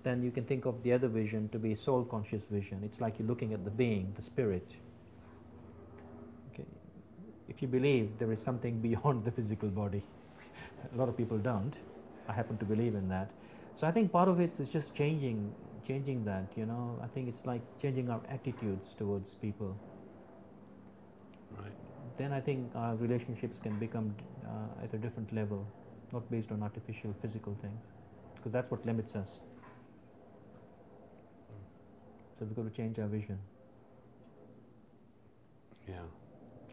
then you can think of the other vision to be soul conscious vision. It's like you're looking at the being, the spirit. Okay. If you believe there is something beyond the physical body, a lot of people don't. I happen to believe in that. So I think part of it is just changing changing that you know i think it's like changing our attitudes towards people right then i think our relationships can become uh, at a different level not based on artificial physical things because that's what limits us so we've got to change our vision yeah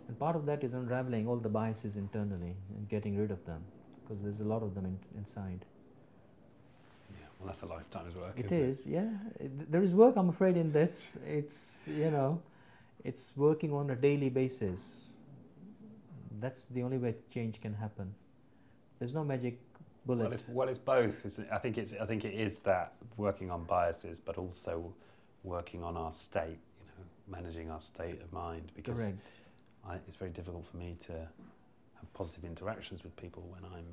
and part of that is unraveling all the biases internally and getting rid of them because there's a lot of them in, inside Yeah, well, that's a lifetime's work. It is, it? yeah. There is work, I'm afraid, in this. It's you know, it's working on a daily basis. That's the only way change can happen. There's no magic bullet. Well, it's, well, it's both. It's, I think it's. I think it is that working on biases, but also working on our state. You know, managing our state of mind because I, it's very difficult for me to have positive interactions with people when I'm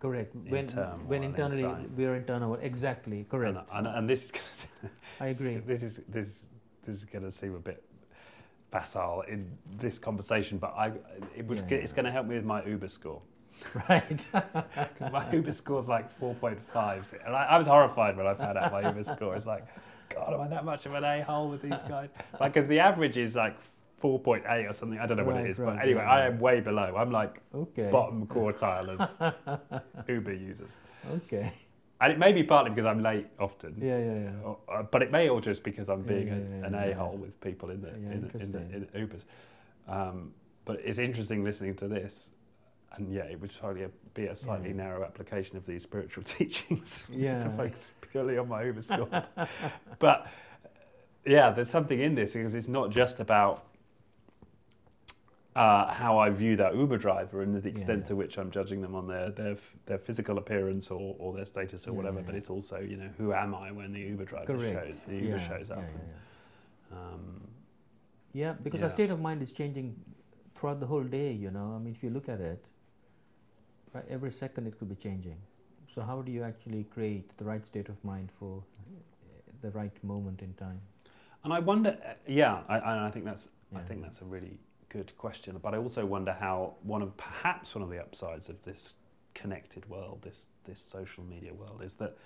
Correct. When when internally we are internal, exactly correct. And, and, and this is I agree. This is this this is going to seem a bit facile in this conversation, but I it would Yeah, get, yeah. it's going to help me with my Uber score Right. because my Uber score is like four point five, and I, I was horrified when I found out my Uber score. It's like, God, am I that much of an a hole with these guys? Like, because the average is like. 4.8 or something. I don't know what it is, right, but anyway, right, I am way below. I'm like Okay. bottom quartile of Uber users. okay. And it may be partly because I'm late often. Yeah, yeah, yeah. Or- uh, but it may all just because I'm being yeah, a, yeah, an a hole with people in the in, the, in, the, in the Ubers. Um, but it's interesting listening to this, and yeah, it would probably be a slightly Yeah. narrow application of these spiritual teachings Yeah. to focus purely on my Uber score. but yeah, there's something in this because it's not just about. Uh, how I view that Uber driver and the extent Yeah. to which I'm judging them on their their, their physical appearance or, or their status or whatever, but it's also you know who am I when the Uber driver Correct. shows the Uber shows up. And, um, Yeah, because our state of mind is changing throughout the whole day, you know. I mean, if you look at it, right, every second it could be changing. So, how do you actually create the right state of mind for uh, the right moment in time? and I wonder, uh, yeah, I, I I think that's I think that's a really good question. But I also wonder how one of perhaps one of the upsides of this connected world, this this social media world, is that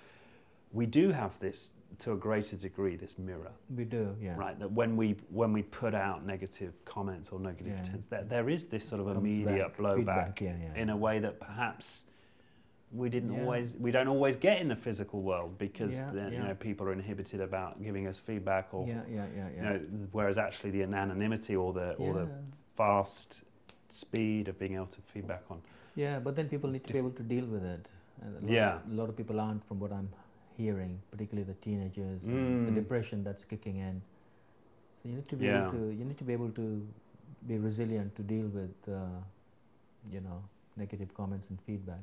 we do have this to a greater degree this mirror We do, yeah. right that when we when we put out negative comments or negative Yeah. intents there, there is this sort of immediate back, blowback feedback, yeah, yeah. in a way that perhaps we didn't Yeah. always we don't always get in the physical world because Yeah, the, you know people are inhibited about giving us feedback or Yeah, yeah, yeah, you yeah. know whereas actually the anonymity or the or the fast speed of being able to feedback on Yeah, but then people need to be able to deal with it. And a lot, Yeah. a lot of people aren't, from what I'm hearing, particularly the teenagers, and the Mm. depression that's kicking in. So you need to be Yeah. able to you need to be able to be resilient to deal with, uh, you know, negative comments and feedback.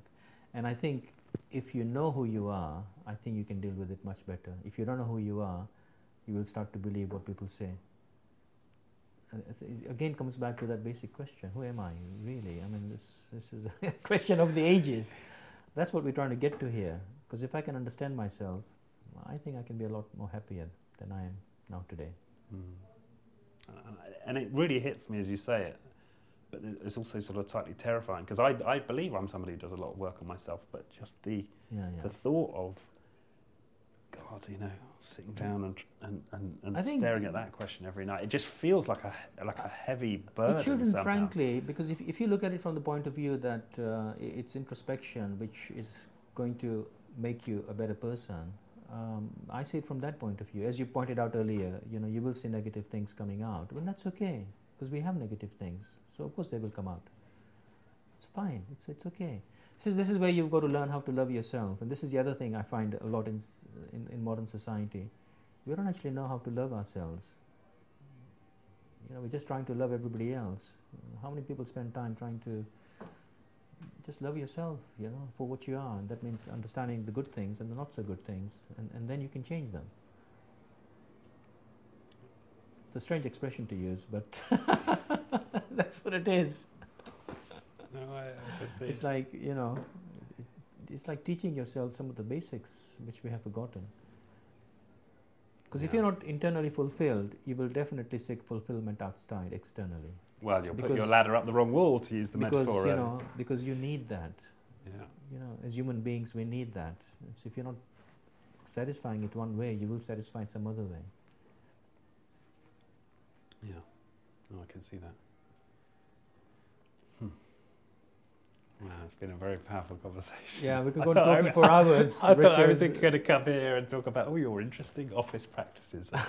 And I think if you know who you are, I think you can deal with it much better. If you don't know who you are, you will start to believe what people say. And it- it again comes back to that basic question: Who am I really? I mean, this this is a question of the ages. That's what we're trying to get to here. Because if I can understand myself, I think I can be a lot more happier than I am now today. Mm. And- it really hits me as you say it, but it's also sort of slightly terrifying because I, I believe I'm somebody who does a lot of work on myself, but just the, Yeah, yeah. the thought of, God, you know, sitting down and and, and, and staring at that question every night, it just feels like a like a heavy burden. It shouldn't, somehow. frankly, because if, if you look at it from the point of view that uh, it's introspection, which is going to make you a better person, um, I see it from that point of view. As you pointed out earlier, you know, you will see negative things coming out, but that's okay because we have negative things, so of course they will come out. It's fine. It's it's okay. This is this is where you've got to learn how to love yourself, and this is the other thing I find a lot in in, in modern society. We don't actually know how to love ourselves you know, we're just trying to love everybody else. How many people spend time trying to just love yourself, you know, for what you are? And that means understanding the good things and the not so good things, and, and then you can change them. It's a strange expression to use, but that's what it is. No, I, I. It's like, you know, it, it's like teaching yourself some of the basics which we have forgotten. Because if you're not internally fulfilled, you will definitely seek fulfillment outside, externally. Well, you'll put your ladder up the wrong wall to use the because metaphor. you uh, know, because you need that. yeah. You know, as human beings, we need that. So if you're not satisfying it one way, you will satisfy it some other way. Yeah, no, I can see that. Wow, it's been a very powerful conversation. Yeah, we could go on I- for hours. I thought I was going to come here and talk about all your interesting office practices.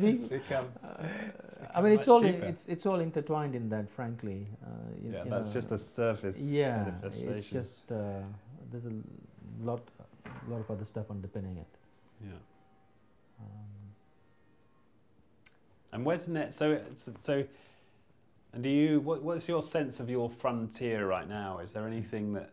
We- it's become, uh, it's I mean, it's all deeper. it's it's all intertwined in that. Frankly, uh, you, yeah, you that's know, just the surface yeah. manifestation. It's just uh, there's a lot, lot of other stuff underpinning it. yeah. Um, And where's next? So, so, so, and do you? What, what's your sense of your frontier right now? Is there anything that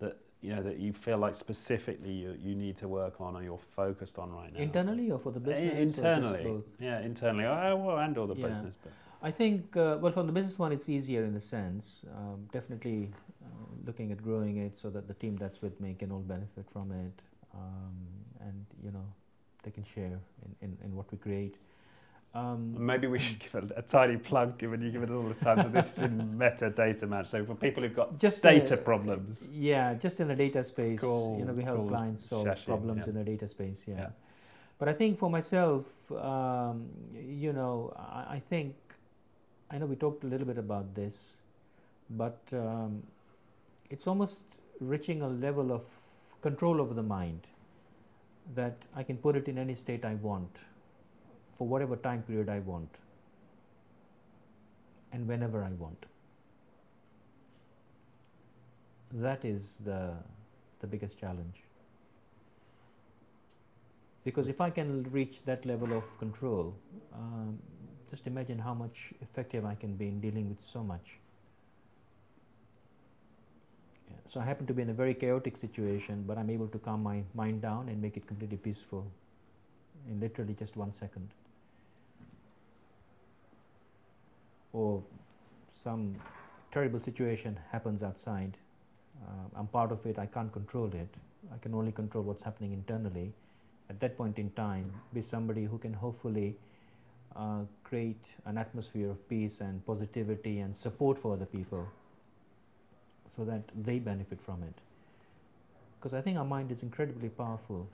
that you know that you feel like specifically you, you need to work on or you're focused on right now? internally or for the Uh, business? internally, yeah, internally. Oh, well, and all the Yeah. business, but I think, uh, well, for the business one, it's easier in a sense. Um, definitely uh, looking at growing it so that the team that's with me can all benefit from it, um, and you know, they can share in, in, in what we create. Um, Maybe we should give a, a, tiny plug, given you give it all this time. So this is in metadata match. So for people who've got just data problems, yeah, just in a data space, you know, we help clients solve problems yeah. in a data space. Yeah. yeah. but I think for myself, um, you know, I, I, think I know we talked a little bit about this, but um, it's almost reaching a level of control over the mind that I can put it in any state I want for whatever time period I want and whenever I want. That is the, the biggest challenge. Because if I can reach that level of control, um, just imagine how much effective I can be in dealing with so much. So I happen to be in a very chaotic situation, but I'm able to calm my mind down and make it completely peaceful in literally just one second. Or some terrible situation happens outside, uh, I'm part of it, I can't control it. I can only control what's happening internally. At that point in time, be somebody who can hopefully uh, create an atmosphere of peace and positivity and support for other people so that they benefit from it. Because I think our mind is incredibly powerful.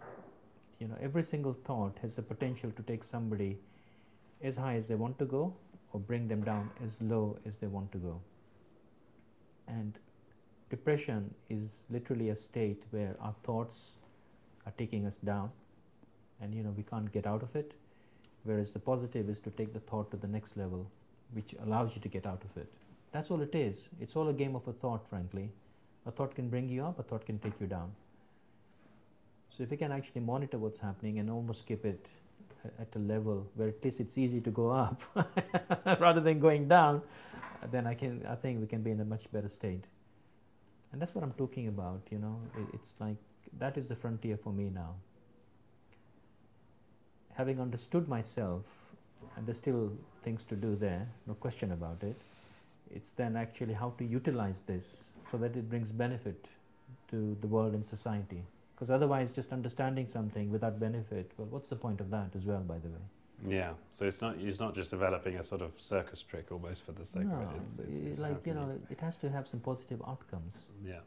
You know, every single thought has the potential to take somebody as high as they want to go or bring them down as low as they want to go. And depression is literally a state where our thoughts are taking us down and you know we can't get out of it. Whereas the positive is to take the thought to the next level which allows you to get out of it. That's all it is. It's all a game of a thought frankly. A thought can bring you up a thought can take you down. So if you can actually monitor what's happening and almost keep it at a level where at least it's easy to go up rather than going down, then I can I think we can be in a much better state. And that's what I'm talking about. You know, it's like that is the frontier for me now. Having understood myself, and there's still things to do there, no question about it. It's then actually how to utilize this so that it brings benefit to the world and society. Because otherwise, just understanding something without benefit, well, what's the point of that as well, by the way? Yeah, so it's not it's not just developing a sort of circus trick almost for the sake no, of it. It's, it's, it's like you know, you... it has to have some positive outcomes. Yeah,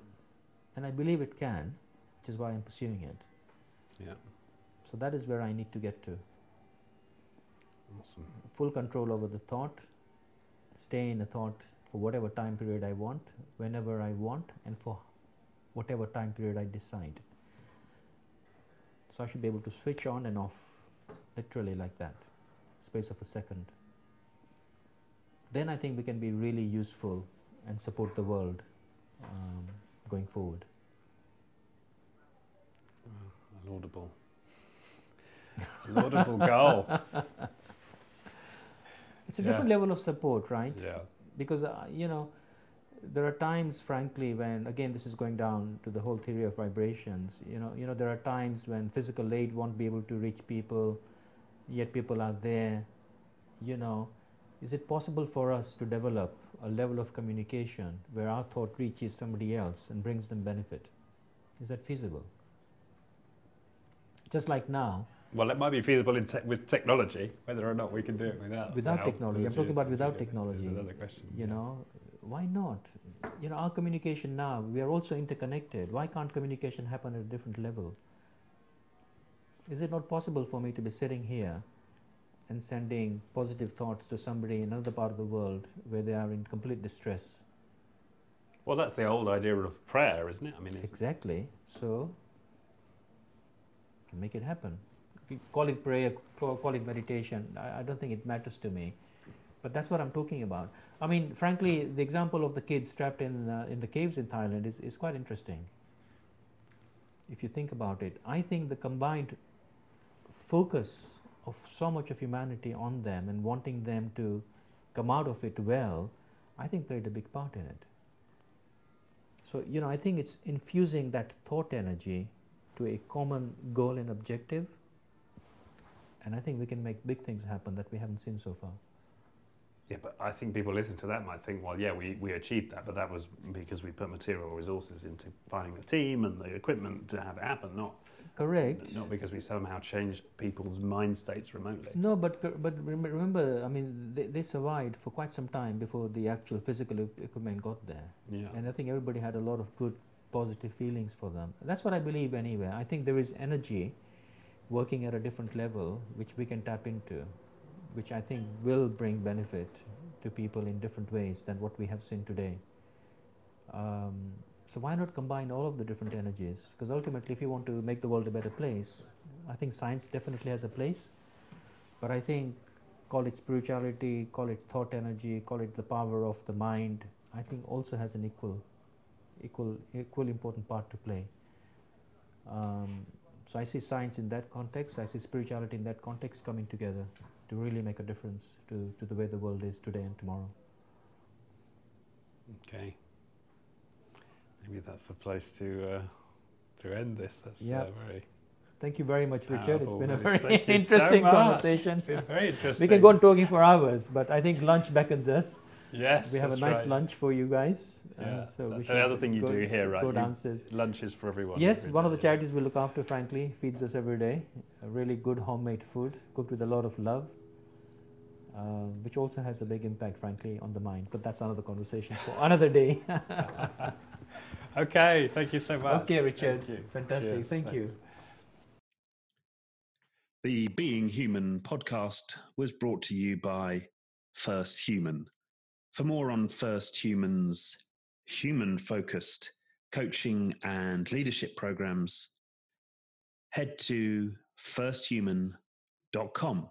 and I believe it can, which is why I'm pursuing it. Yeah. So that is where I need to get to. Awesome. Full control over the thought. Stay in a thought for whatever time period I want, whenever I want, and for whatever time period I decide. So I should be able to switch on and off literally like that, space of a second. Then I think we can be really useful and support the world um, going forward. Laudable. laudable goal. It's a yeah. different level of support, right? Yeah. Because, uh, you know, there are times, frankly, when again this is going down to the whole theory of vibrations. You know, you know, there are times when physical aid won't be able to reach people, yet people are there. You know, is it possible for us to develop a level of communication where our thought reaches somebody else and brings them benefit? Is that feasible? Just like now. Well, it might be feasible te- with technology. Whether or not we can do it without. Without technology, I'm talking about without technology. Another question. You yeah. know, why not? You know, our communication now, we are also interconnected. Why can't communication happen at a different level? Is it not possible for me to be sitting here and sending positive thoughts to somebody in another part of the world where they are in complete distress? Well, that's the old idea of prayer, isn't it? I mean, exactly. So, make it happen. Call it prayer, call it meditation. I, I don't think it matters to me, but that's what I'm talking about. I mean, frankly, the example of the kids trapped in, uh, in the caves in Thailand is, is quite interesting. If you think about it, I think the combined focus of so much of humanity on them and wanting them to come out of it well, I think played a big part in it. So, you know, I think it's infusing that thought energy to a common goal and objective. And I think we can make big things happen that we haven't seen so far. Yeah, but I think people listen to that might think, well, yeah, we, we achieved that, but that was because we put material resources into finding the team and the equipment to have it happen, not Correct. Not because we somehow changed people's mind states remotely. No, but but remember, I mean, they, they survived for quite some time before the actual physical equipment got there. Yeah. And I think everybody had a lot of good, positive feelings for them. That's what I believe anyway. I think there is energy working at a different level which we can tap into, which I think will bring benefit to people in different ways than what we have seen today. Um, so why not combine all of the different energies? Because ultimately, if you want to make the world a better place, I think science definitely has a place. But I think call it spirituality, call it thought energy, call it the power of the mind. I think also has an equal, equal, equal important part to play. Um, so I see science in that context. I see spirituality in that context coming together to really make a difference to, to the way the world is today and tomorrow. Okay maybe that's the place to uh, to end this. That's yeah. Uh, very. Thank you very much, Richard. It's been a very interesting so conversation. It's been very interesting. We can go on talking for hours, but I think lunch beckons us. Yes, we have a nice right. lunch for you guys. Yeah, uh, so that's the other thing you go, do here, right? Go downstairs. Lunch is for everyone. Yes, one of the charities we look after, frankly, feeds us every day. A really good homemade food, cooked with a lot of love, uh, which also has a big impact, frankly, on the mind. But that's another conversation for another day. Okay, thank you so much. Okay, Richard. Fantastic. Cheers, thank thanks. you. The Being Human podcast was brought to you by First Human. For more on First Human's human focused coaching and leadership programs, head to firsthuman.com.